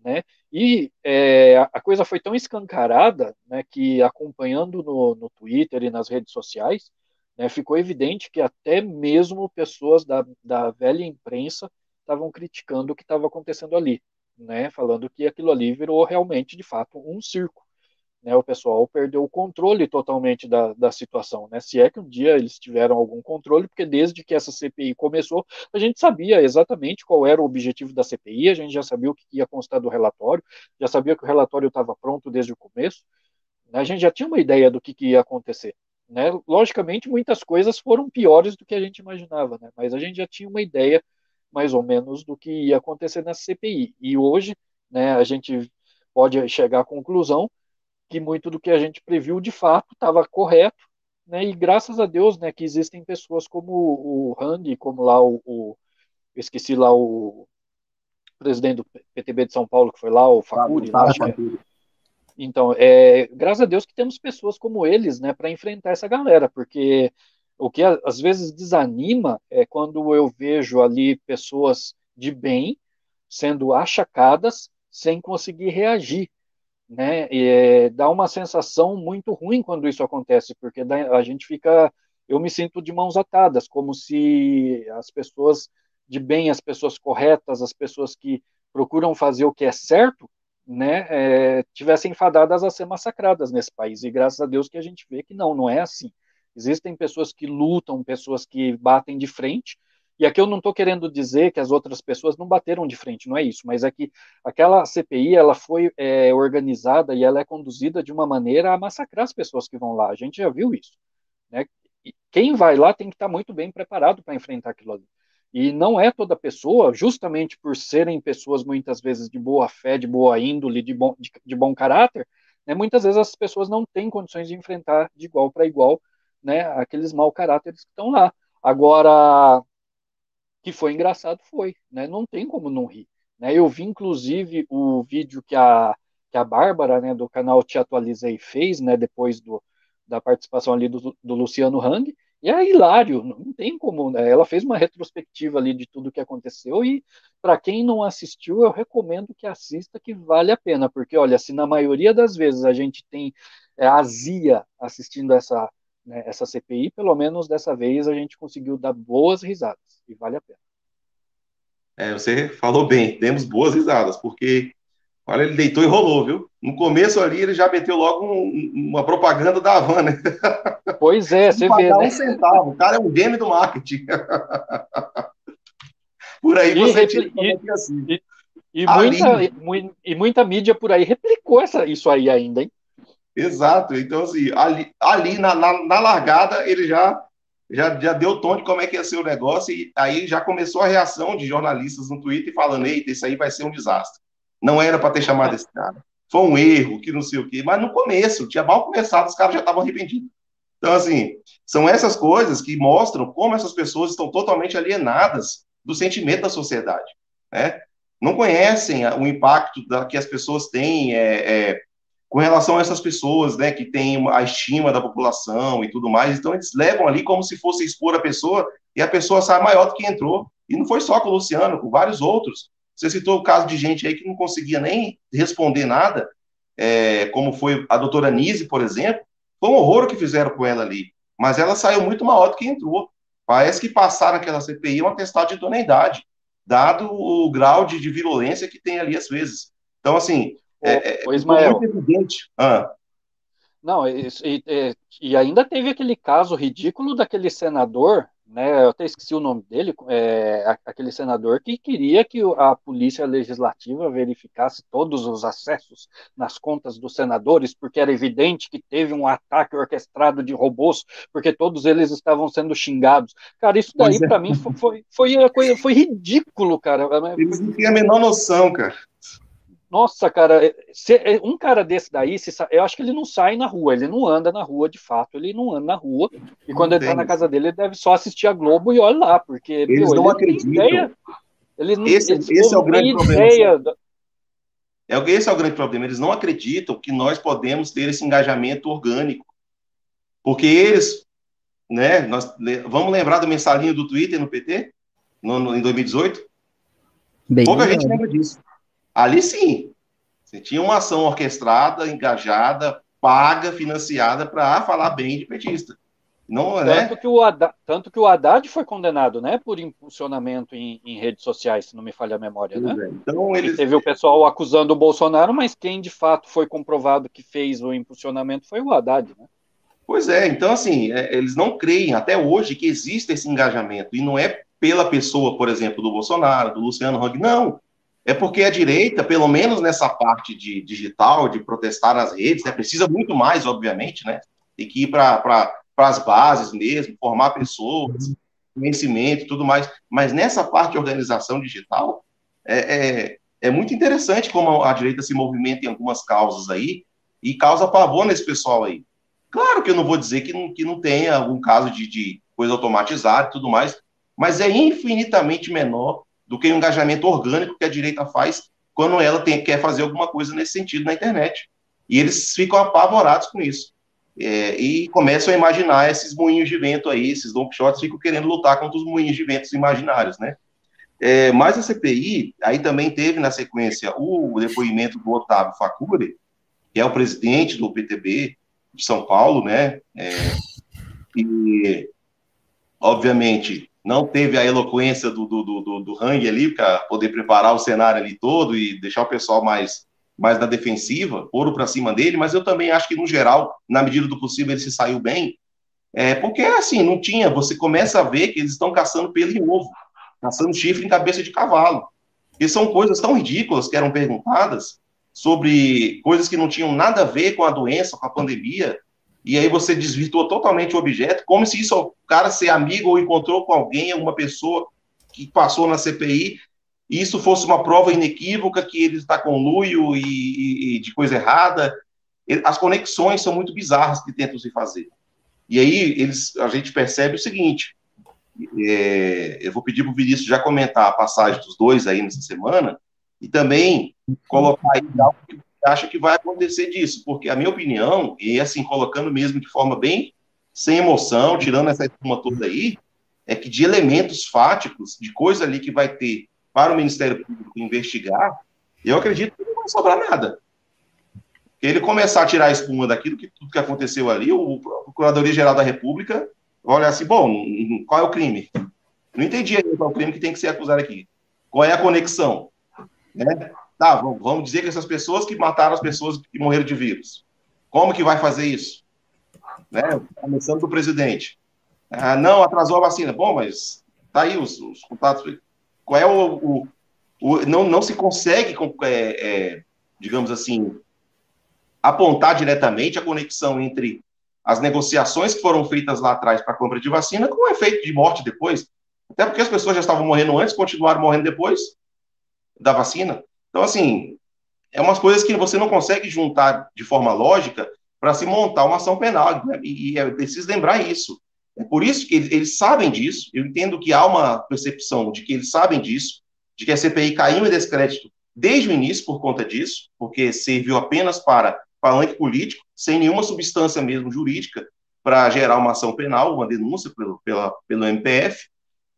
Né? E é, a coisa foi tão escancarada né, que, acompanhando no, no Twitter e nas redes sociais, né, ficou evidente que até mesmo pessoas da, da velha imprensa estavam criticando o que estava acontecendo ali, né, falando que aquilo ali virou realmente, de fato, um circo né, o pessoal perdeu o controle totalmente da, da situação, né, se é que um dia eles tiveram algum controle, porque desde que essa CPI começou, a gente sabia exatamente qual era o objetivo da CPI, a gente já sabia o que ia constar do relatório, já sabia que o relatório estava pronto desde o começo, né, a gente já tinha uma ideia do que, que ia acontecer. Né? Logicamente, muitas coisas foram piores do que a gente imaginava, né? mas a gente já tinha uma ideia mais ou menos do que ia acontecer nessa CPI. E hoje, né, a gente pode chegar à conclusão que muito do que a gente previu de fato estava correto, né, e graças a Deus, né, que existem pessoas como o Hang, como lá o, o esqueci lá o presidente do PTB de São Paulo que foi lá, o Facuri, lá, então, é, graças a Deus que temos pessoas como eles, né, para enfrentar essa galera, porque o que às vezes desanima é quando eu vejo ali pessoas de bem sendo achacadas sem conseguir reagir, né? E é, dá uma sensação muito ruim quando isso acontece, porque a gente fica, eu me sinto de mãos atadas, como se as pessoas de bem, as pessoas corretas, as pessoas que procuram fazer o que é certo, né, é, tivessem fadadas a ser massacradas nesse país. E graças a Deus que a gente vê que não, não é assim. Existem pessoas que lutam, pessoas que batem de frente, e aqui eu não estou querendo dizer que as outras pessoas não bateram de frente, não é isso, mas é que aquela CPI ela foi é, organizada e ela é conduzida de uma maneira a massacrar as pessoas que vão lá. A gente já viu isso. Né? Quem vai lá tem que estar muito bem preparado para enfrentar aquilo ali. E não é toda pessoa, justamente por serem pessoas muitas vezes de boa fé, de boa índole, de bom, de, de bom caráter, né, muitas vezes as pessoas não têm condições de enfrentar de igual para igual né, aqueles mau caráteres que estão lá. Agora, que foi engraçado, foi, né, não tem como não rir. Né, eu vi, inclusive, o vídeo que a, que a Bárbara, né, do canal Te Atualizei, fez, né, depois do, da participação ali do, do Luciano Hang, e é hilário, não tem como. Né? Ela fez uma retrospectiva ali de tudo que aconteceu e para quem não assistiu, eu recomendo que assista, que vale a pena, porque olha, se na maioria das vezes a gente tem é, azia assistindo essa né, essa CPI, pelo menos dessa vez a gente conseguiu dar boas risadas e vale a pena. É, você falou bem, demos boas risadas, porque olha, ele deitou e rolou, viu? No começo ali ele já meteu logo um, uma propaganda da Havan, né? [laughs] Pois é, você vê. Né? um centavo, o cara é um game do marketing. [laughs] por aí você e, tira e, assim. e, e muita, e, muita mídia por aí replicou essa, isso aí ainda, hein? Exato. Então, assim, ali, ali na, na, na, largada, ele já, já, já deu o tom de como é que ia ser o negócio, e aí já começou a reação de jornalistas no Twitter falando: eita, isso aí vai ser um desastre. Não era para ter chamado esse cara. Foi um erro, que não sei o quê. Mas no começo, tinha mal começado, os caras já estavam arrependidos. Então, assim, são essas coisas que mostram como essas pessoas estão totalmente alienadas do sentimento da sociedade, né? Não conhecem o impacto da, que as pessoas têm é, é, com relação a essas pessoas, né, que têm a estima da população e tudo mais, então eles levam ali como se fosse expor a pessoa e a pessoa sai maior do que entrou. E não foi só com o Luciano, com vários outros. Você citou o caso de gente aí que não conseguia nem responder nada, é, como foi a doutora Nise, por exemplo. Foi um horror o que fizeram com ela ali. Mas ela saiu muito maior do que entrou. Parece que passaram aquela CPI um atestado de idoneidade, dado o grau de, de que tem ali às vezes. Então, assim, é, é, Ismael. muito evidente. Ah. Não, e, e, e, ainda teve aquele caso ridículo daquele senador, né? Eu até esqueci o nome dele, é, aquele senador que queria que a polícia legislativa verificasse todos os acessos nas contas dos senadores, porque era evidente que teve um ataque orquestrado de robôs, porque todos eles estavam sendo xingados. Cara, isso daí é. para mim foi, foi, foi, foi ridículo, cara. Eles não têm a menor noção, cara. Nossa, cara, é, se, é, um cara desse daí, se, eu acho que ele não sai na rua, ele não anda na rua, de fato, ele não anda na rua. E quando ele tá na casa dele, ele deve só assistir a Globo e olha lá, porque eles meu, não acreditam. Ideia, eles não, esse, esse é o grande problema. É, esse é o grande problema. Eles não acreditam que nós podemos ter esse engajamento orgânico. Porque eles, né, nós, vamos lembrar do mensalinho do Twitter no PT, no, no em 2018? Bem Pouca gente lembra disso. Ali sim, você tinha uma ação orquestrada, engajada, paga, financiada para falar bem de petista. Não, né? tanto, que o Haddad, tanto que o Haddad foi condenado, né, por impulsionamento em, em redes sociais, se não me falha a memória, né? É. Então eles... teve o pessoal acusando o Bolsonaro, mas quem de fato foi comprovado que fez o impulsionamento foi o Haddad, né? Pois é, então assim, é, eles não creem até hoje que existe esse engajamento, e não é pela pessoa, por exemplo, do Bolsonaro, do Luciano Huck, não. É porque a direita, pelo menos nessa parte de digital, de protestar nas redes, né, precisa muito mais, obviamente, né? Tem que ir para as bases mesmo, formar pessoas, conhecimento e tudo mais. Mas nessa parte de organização digital, é, é, é, muito interessante como a direita se movimenta em algumas causas aí e causa pavor nesse pessoal aí. Claro que eu não vou dizer que não, que não tenha algum caso de, de coisa automatizada e tudo mais, mas é infinitamente menor do que o engajamento orgânico que a direita faz quando ela tem, quer fazer alguma coisa nesse sentido na internet. E eles ficam apavorados com isso é, e começam a imaginar esses moinhos de vento aí, esses Don Quixotes ficam querendo lutar contra os moinhos de ventos imaginários, né? É, mas a CPI, aí também teve na sequência o depoimento do Otávio Facuri, que é o presidente do PTB de São Paulo, né? É, e, obviamente, não teve a eloquência do, do, do, do Hang ali, para poder preparar o cenário ali todo e deixar o pessoal mais mais na defensiva, ouro para cima dele, mas eu também acho que, no geral, na medida do possível, ele se saiu bem. É, porque, assim, não tinha, você começa a ver que eles estão caçando pelo em ovo, caçando chifre em cabeça de cavalo. E são coisas tão ridículas que eram perguntadas sobre coisas que não tinham nada a ver com a doença, com a pandemia, e aí você desvirtua totalmente o objeto, como se isso o cara ser amigo ou encontrou com alguém, alguma pessoa que passou na CPI e isso fosse uma prova inequívoca que ele está com luio e, e, e, de coisa errada. As conexões são muito bizarras que tentam se fazer. E aí eles, a gente percebe o seguinte: é, eu vou pedir para o Vinícius já comentar a passagem dos dois aí nessa semana e também colocar aí algo que acha que vai acontecer disso, porque a minha opinião, e assim, colocando mesmo de forma bem sem emoção, tirando essa espuma toda aí, é que de elementos fáticos, de coisa ali que vai ter para o Ministério Público investigar, eu acredito que não vai sobrar nada. Ele começar a tirar a espuma daquilo que tudo que aconteceu ali, o Procuradoria-Geral da República olha assim, bom, qual é o crime? Não entendi qual é o crime que tem que ser acusado aqui. Qual é a conexão? Né? Tá, vamos dizer que essas pessoas que mataram as pessoas que morreram de vírus. Como que vai fazer isso? Né? Começando do presidente. Ah, não, atrasou a vacina. Bom, mas tá aí os, os contatos. Qual é o, o, o não, não se consegue, é, é, digamos assim, apontar diretamente a conexão entre as negociações que foram feitas lá atrás para a compra de vacina com o efeito de morte depois. Até porque as pessoas já estavam morrendo antes, continuaram morrendo depois da vacina. Então, assim, é umas coisas que você não consegue juntar de forma lógica para se montar uma ação penal. E, e é preciso lembrar isso. É por isso que eles, eles, sabem disso. Eu entendo que há uma percepção de que eles sabem disso, de que a CPI caiu em descrédito desde o início por conta disso, porque serviu apenas para palanque político, sem nenhuma substância mesmo jurídica para gerar uma ação penal, uma denúncia pelo, pela, pelo MPF.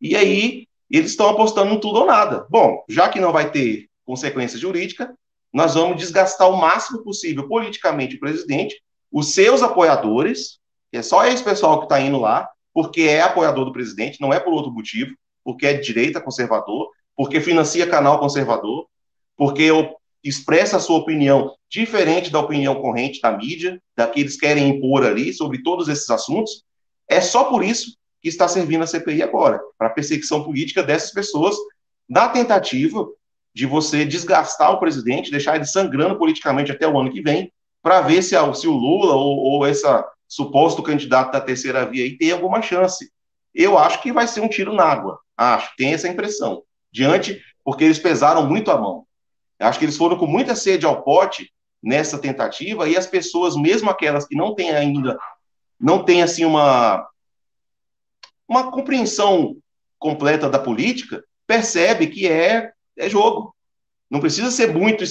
E aí eles estão apostando no tudo ou nada. Bom, já que não vai ter consequência jurídica, nós vamos desgastar o máximo possível politicamente o presidente, os seus apoiadores, é só esse pessoal que está indo lá, porque é apoiador do presidente, não é por outro motivo, porque é de direita conservador, porque financia canal conservador, porque expressa a sua opinião diferente da opinião corrente da mídia, da que querem impor ali sobre todos esses assuntos. É só por isso que está servindo a CPI agora, para perseguição política dessas pessoas, na tentativa de você desgastar o presidente, deixar ele sangrando politicamente até o ano que vem, para ver se, se, o Lula ou, ou essa suposto candidato da terceira via aí tem alguma chance. Eu acho que vai ser um tiro na água. Acho, tem essa impressão. Diante, porque eles pesaram muito a mão. Acho que eles foram com muita sede ao pote nessa tentativa e as pessoas, mesmo aquelas que não têm ainda, não têm assim uma uma compreensão completa da política, percebe que é, é jogo. Não precisa ser muito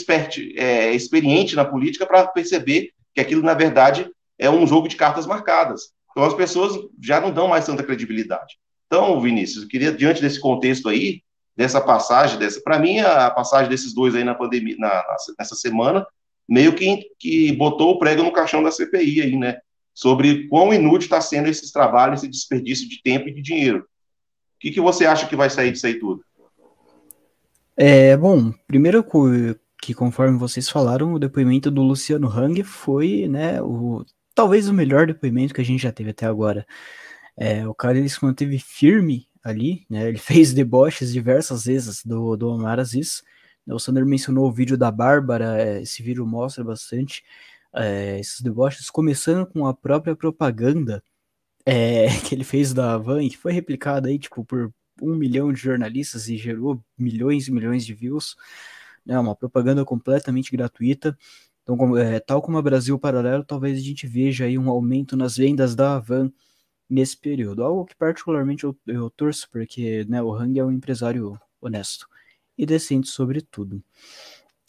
é, experiente na política para perceber que aquilo, na verdade, é um jogo de cartas marcadas. Então as pessoas já não dão mais tanta credibilidade. Então, Vinícius, eu queria, diante desse contexto aí, dessa passagem, dessa, para mim, a passagem desses dois aí na pandemia, na, nessa semana, meio que, que botou o prego no caixão da CPI aí, né? sobre quão inútil está sendo esses trabalhos, esse desperdício de tempo e de dinheiro. O que, que você acha que vai sair disso aí tudo? É, bom, primeiro que conforme vocês falaram, o depoimento do Luciano Hang foi, né, o, talvez o melhor depoimento que a gente já teve até agora. É, o cara ele se manteve firme ali, né, ele [laughs] fez deboches diversas vezes do, do Omar Aziz. O Sander mencionou o vídeo da Bárbara, é, esse vídeo mostra bastante é, esses deboches, começando com a própria propaganda é, [laughs] que ele fez da Van, que foi replicada aí, tipo, por um milhão de jornalistas e gerou milhões e milhões de views, né, uma propaganda completamente gratuita. Então, é, tal como a Brasil Paralelo, talvez a gente veja aí um aumento nas vendas da Avan nesse período. Algo que particularmente eu, eu torço, porque né, o Hang é um empresário honesto e decente sobretudo.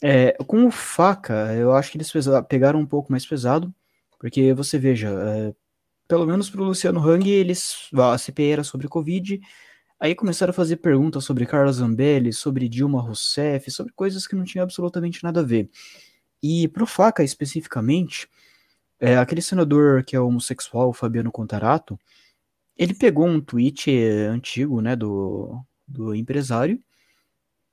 É, com o Faca, eu acho que eles pegaram um pouco mais pesado, porque você veja, é, pelo menos para o Luciano Hang, eles, a CPI era sobre Covid, aí começaram a fazer perguntas sobre Carla Zambelli, sobre Dilma Rousseff, sobre coisas que não tinham absolutamente nada a ver. E para o Faca, especificamente, é, aquele senador que é homossexual, Fabiano Contarato, ele pegou um tweet antigo, né, do, do empresário,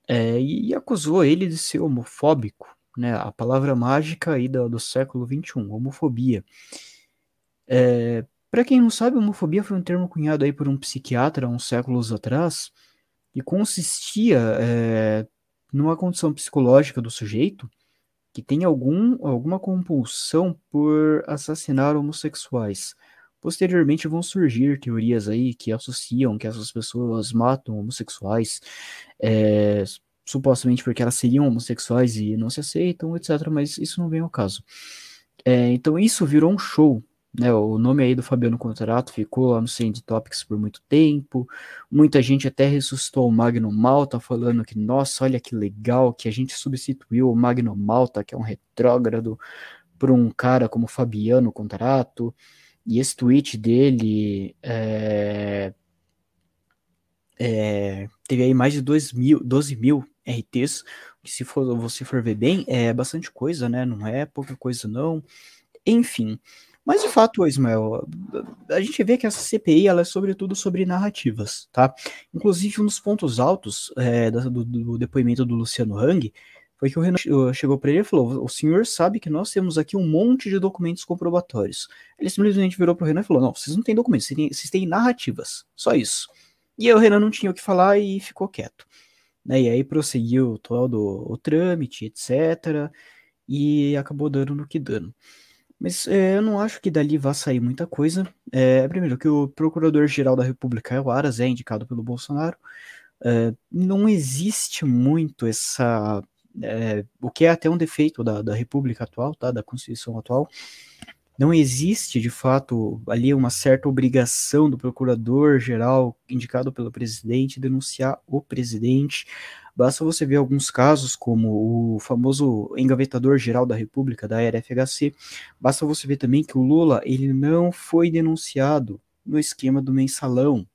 é, e acusou ele de ser homofóbico, né? A palavra mágica aí do, do século XXI, homofobia. É, Para quem não sabe, homofobia foi um termo cunhado aí por um psiquiatra uns séculos atrás e consistia é, numa condição psicológica do sujeito que tem algum, alguma compulsão por assassinar homossexuais. Posteriormente vão surgir teorias aí que associam que essas pessoas matam homossexuais, é, supostamente porque elas seriam homossexuais e não se aceitam, etc. Mas isso não vem ao caso. É, então isso virou um show. Né, o nome aí do Fabiano Contrato ficou lá no Sand Topics por muito tempo. Muita gente até ressuscitou o Magno Malta, falando que, nossa, olha que legal que a gente substituiu o Magno Malta, que é um retrógrado, por um cara como Fabiano Contrato. E esse tweet dele é, é, teve aí mais de 2 mil, 12 mil RTs, que se for, você for ver bem, é bastante coisa, né? Não é pouca coisa, não. Enfim. Mas de fato, Ismael, a gente vê que essa CPI ela é sobretudo sobre narrativas, tá? Inclusive, um dos pontos altos é, do, do, depoimento do Luciano Hang foi que o Renan chegou para ele e falou: O senhor sabe que nós temos aqui um monte de documentos comprobatórios. Ele simplesmente virou para o Renan e falou: Não, vocês não têm documentos, vocês têm, vocês têm narrativas. Só isso. E aí o Renan não tinha o que falar e ficou quieto. Né? E aí prosseguiu todo o trâmite, etc. E acabou dando no que dando. Mas é, eu não acho que dali vá sair muita coisa. É, primeiro, que o Procurador-Geral da República é o Aras, é indicado pelo Bolsonaro. É, não existe muito essa é, o que é até um defeito da, da República atual, tá, da Constituição atual, não existe de fato ali uma certa obrigação do procurador-geral indicado pelo presidente denunciar o presidente. Basta você ver alguns casos, como o famoso engavetador-geral da República, da RFHC. Basta você ver também que o Lula ele não foi denunciado no esquema do mensalão,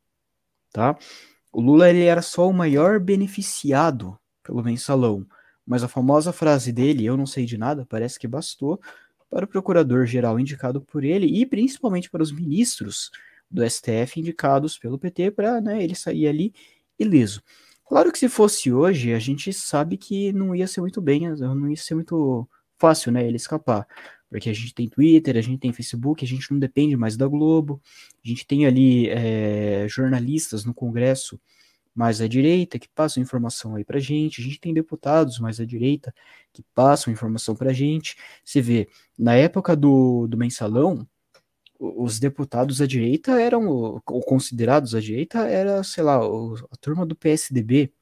tá? O Lula ele era só o maior beneficiado pelo mensalão. Mas a famosa frase dele, eu não sei de nada, parece que bastou para o procurador-geral indicado por ele e principalmente para os ministros do STF indicados pelo PT para né, ele sair ali ileso. Claro que se fosse hoje, a gente sabe que não ia ser muito bem, não ia ser muito fácil, né, ele escapar. Porque a gente tem Twitter, a gente tem Facebook, a gente não depende mais da Globo, a gente tem ali é, jornalistas no Congresso mais à direita que passam informação aí para gente, a gente tem deputados mais à direita que passam informação para gente. Você vê, na época do, do mensalão, os deputados à direita eram, ou considerados à direita, era, sei lá, a turma do PSDB.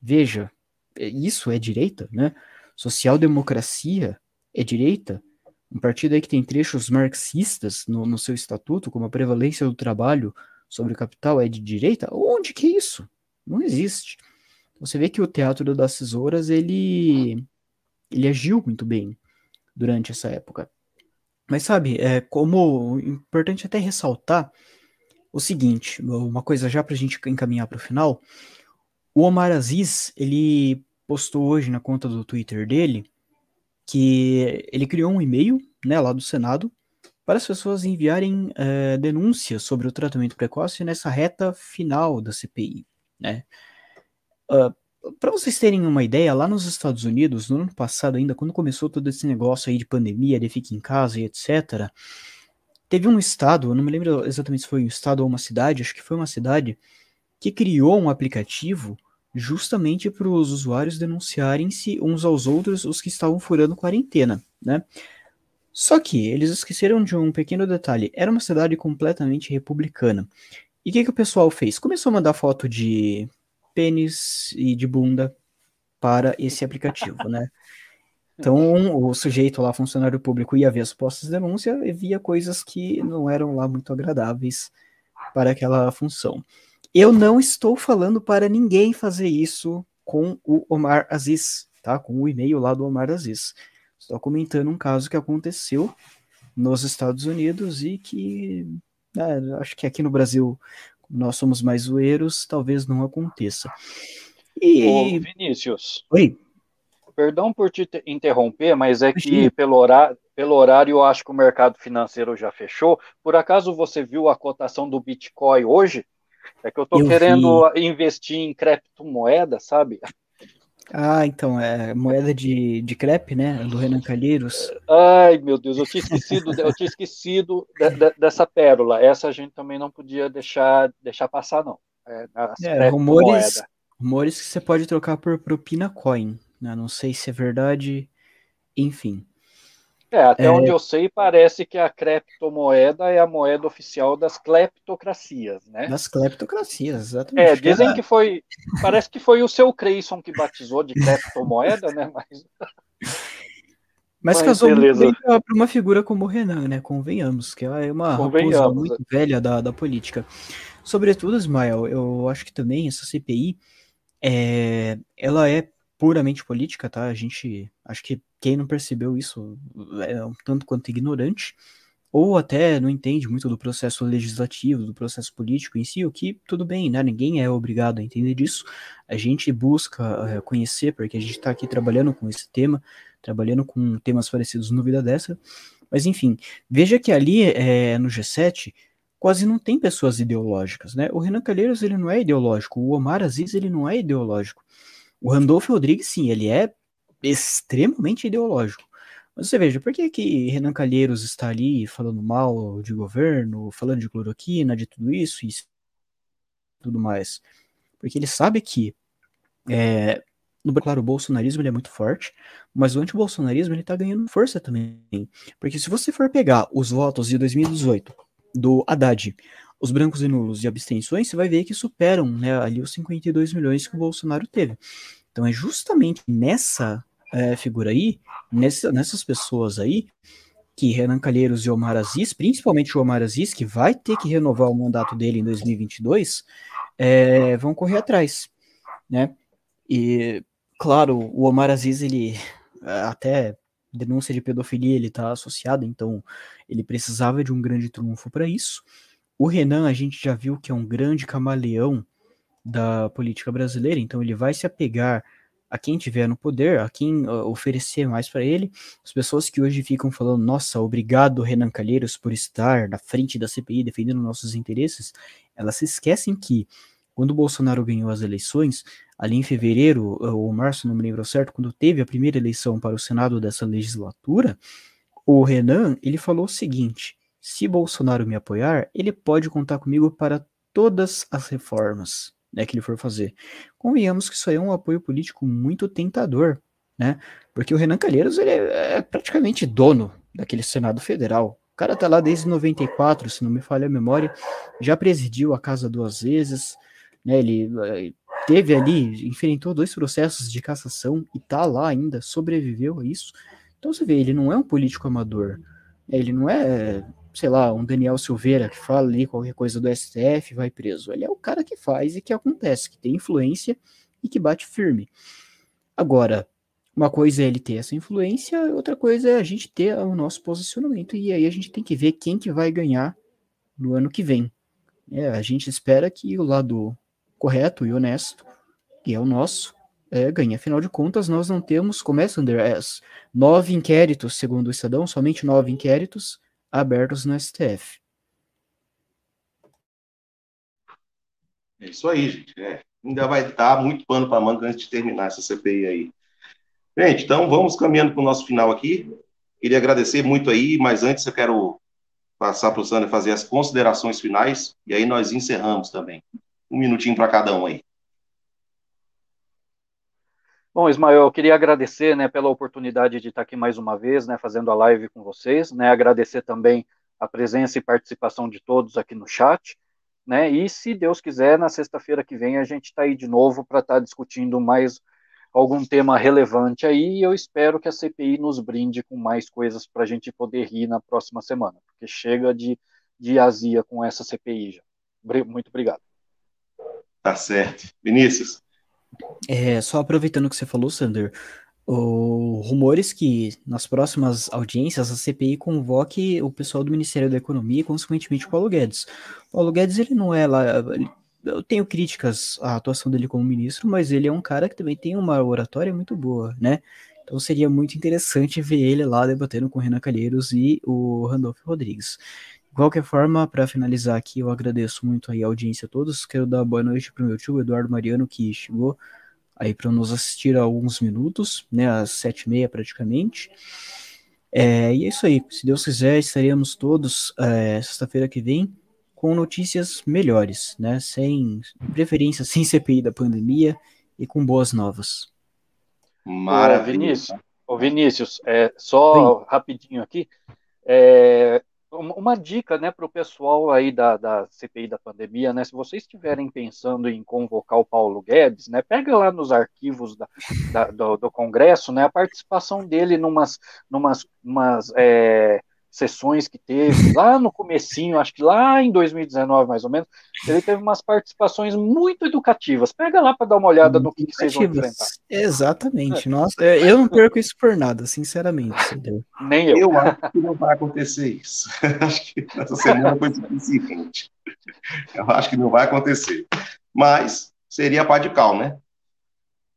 Veja, é, isso é direita, né? Social-democracia é direita. Um partido aí que tem trechos marxistas no, no seu estatuto, como a prevalência do trabalho sobre o capital é de direita. Onde que é isso? Não existe. Você vê que o Teatro das Tesouras, ele, ele agiu muito bem durante essa época. Mas sabe, é como importante até ressaltar o seguinte, uma coisa já para a gente encaminhar para o final, o Omar Aziz, ele postou hoje na conta do Twitter dele que ele criou um e-mail, né, lá do Senado, para as pessoas enviarem uh, denúncias sobre o tratamento precoce nessa reta final da CPI, né? Uh, para vocês terem uma ideia, lá nos Estados Unidos, no ano passado ainda, quando começou todo esse negócio aí de pandemia, de fique em casa e etc., teve um estado, eu não me lembro exatamente se foi um estado ou uma cidade, acho que foi uma cidade, que criou um aplicativo justamente para os usuários denunciarem-se uns aos outros os que estavam furando quarentena, né? Só que eles esqueceram de um pequeno detalhe. Era uma cidade completamente republicana. E o que, que o pessoal fez? Começou a mandar foto de pênis e de bunda para esse aplicativo, né? [laughs] Então, o sujeito lá, funcionário público, ia ver as postas de denúncia e via coisas que não eram lá muito agradáveis para aquela função. Eu não estou falando para ninguém fazer isso com o Omar Aziz, tá? Com o e-mail lá do Omar Aziz. Estou comentando um caso que aconteceu nos Estados Unidos e que é, acho que aqui no Brasil nós somos mais zoeiros, talvez não aconteça. E... Ô, Vinícius. Oi. Perdão por te interromper, mas é que pelo horário, pelo horário eu acho que o mercado financeiro já fechou. Por acaso você viu a cotação do Bitcoin hoje? É que eu estou querendo vi. investir em criptomoeda, sabe? Ah, então, é moeda de, de crepe, né? Do Renan Calheiros. Ai, meu Deus, eu tinha esquecido, eu tinha esquecido de, de, dessa pérola. Essa a gente também não podia deixar, deixar passar, não. É, é rumores, rumores que você pode trocar por propina coin. Né? Não sei se é verdade, enfim. É, até é... onde eu sei, parece que a criptomoeda é a moeda oficial das cleptocracias, né? Das cleptocracias, exatamente. É, dizem que foi. Parece que foi o seu Creyson que batizou de criptomoeda, né? Mas. [laughs] Mas, Mas casou beleza. muito bem para uma figura como o Renan, né? Convenhamos, que é uma raposa muito é. velha da, da política. Sobretudo, Ismael, eu acho que também essa CPI é, ela é puramente política, tá? A gente, acho que quem não percebeu isso é um tanto quanto ignorante, ou até não entende muito do processo legislativo, do processo político em si, o que tudo bem, né? Ninguém é obrigado a entender disso. A gente busca é, conhecer, porque a gente está aqui trabalhando com esse tema, trabalhando com temas parecidos no Vida Dessa. Mas enfim, veja que ali é, no G7 quase não tem pessoas ideológicas, né? O Renan Calheiros ele não é ideológico, o Omar Aziz ele não é ideológico. O Randolfo Rodrigues, sim, ele é extremamente ideológico. Mas você veja, por que, que Renan Calheiros está ali falando mal de governo, falando de cloroquina, de tudo isso e tudo mais? Porque ele sabe que, é, no, claro, o bolsonarismo ele é muito forte, mas o antibolsonarismo está ganhando força também. Porque se você for pegar os votos de 2018 do Haddad, os brancos e nulos e abstenções, você vai ver que superam né, ali os 52 milhões que o Bolsonaro teve. Então é justamente nessa é, figura aí, nessa, nessas pessoas aí, que Renan Calheiros e Omar Aziz, principalmente o Omar Aziz, que vai ter que renovar o mandato dele em 2022, é, vão correr atrás, né? E, claro, o Omar Aziz, ele até denúncia de pedofilia, ele está associado, então ele precisava de um grande trunfo para isso. O Renan, a gente já viu que é um grande camaleão da política brasileira, então ele vai se apegar a quem tiver no poder, a quem uh, oferecer mais para ele. As pessoas que hoje ficam falando, nossa, obrigado Renan Calheiros por estar na frente da CPI defendendo nossos interesses, elas se esquecem que quando o Bolsonaro ganhou as eleições, ali em fevereiro ou março, não me lembro certo, quando teve a primeira eleição para o Senado dessa legislatura, o Renan, ele falou o seguinte: se Bolsonaro me apoiar, ele pode contar comigo para todas as reformas né, que ele for fazer. Convenhamos que isso aí é um apoio político muito tentador, né? Porque o Renan Calheiros ele é, praticamente dono daquele Senado Federal. O cara tá lá desde 94, se não me falha a memória, já presidiu a casa duas vezes, né? Ele eh, teve ali, enfrentou dois processos de cassação e tá lá ainda, sobreviveu a isso. Então você vê, ele não é um político amador, ele não é sei lá, um Daniel Silveira que fala ali qualquer coisa do STF, vai preso. Ele é o cara que faz e que acontece, que tem influência e que bate firme. Agora, uma coisa é ele ter essa influência, outra coisa é a gente ter o nosso posicionamento. E aí a gente tem que ver quem que vai ganhar no ano que vem. É, a gente espera que o lado correto e honesto, que é o nosso, é, ganhe. Afinal de contas, nós não temos, começa Under S, nove inquéritos, segundo o Estadão, somente nove inquéritos abertos no STF. É isso aí, gente. É, ainda vai dar muito pano para manga antes de terminar essa CPI aí. Gente, então vamos caminhando para o nosso final aqui. Queria agradecer muito aí, mas antes eu quero passar para o Sander fazer as considerações finais e aí nós encerramos também. Um minutinho para cada um aí. Bom, Ismael, eu queria agradecer, né, pela oportunidade de estar aqui mais uma vez, né, fazendo a live com vocês, né, agradecer também a presença e participação de todos aqui no chat, né, e se Deus quiser, na sexta-feira que vem a gente está aí de novo para estar tá discutindo mais algum tema relevante aí, e eu espero que a CPI nos brinde com mais coisas para a gente poder rir na próxima semana, porque chega de, de azia com essa CPI já. Muito obrigado. Tá certo. Vinícius? É, só aproveitando o que você falou, Sander, o, rumores que nas próximas audiências a CPI convoque o pessoal do Ministério da Economia e, consequentemente, o Paulo Guedes. O Paulo Guedes, ele não é lá. Ele, eu tenho críticas à atuação dele como ministro, mas ele é um cara que também tem uma oratória muito boa, né? Então seria muito interessante ver ele lá debatendo com o Renan Calheiros e o Randolph Rodrigues. De qualquer forma, para finalizar aqui, eu agradeço muito aí a audiência a todos. Quero dar boa noite para o meu tio Eduardo Mariano, que chegou aí para nos assistir há alguns minutos, né, às sete e meia praticamente. É, e é isso aí. Se Deus quiser, estaremos todos é, sexta-feira que vem com notícias melhores, né? Sem preferência, [laughs] sem CPI da pandemia e com boas novas. Maravilha. Ô, Vinícius, ô, Vinícius é, só Sim. rapidinho aqui. É, uma dica né, para o pessoal aí da, da CPI da pandemia, né? Se vocês estiverem pensando em convocar o Paulo Guedes, né? Pega lá nos arquivos da, da, do, do, Congresso, né? A participação dele numas, numas, numas é, sessões que teve lá no comecinho, acho que lá em 2019 mais ou menos, ele teve umas participações muito educativas. Pega lá para dar uma olhada no que, que, vocês vão enfrentar. Exatamente. É. Nossa, é, eu não perco isso por nada, sinceramente. Nem eu. Eu acho que não vai acontecer isso. [laughs] acho que essa semana foi suficiente. Eu acho que não vai acontecer. Mas seria pá de cal, né?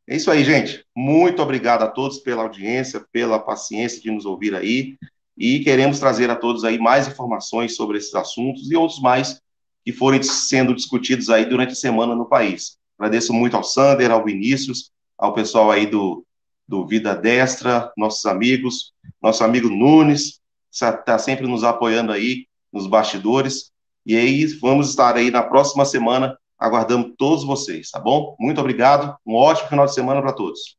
É isso aí, gente. Muito obrigado a todos pela audiência, pela paciência de nos ouvir aí e queremos trazer a todos aí mais informações sobre esses assuntos e outros mais que forem sendo discutidos aí durante a semana no país. Agradeço muito ao Sander, ao Vinícius, ao pessoal aí do, do Vida Destra, nossos amigos, nosso amigo Nunes, está sempre nos apoiando aí nos bastidores. E aí, vamos estar aí na próxima semana, aguardando todos vocês, tá bom? Muito obrigado, um ótimo final de semana para todos.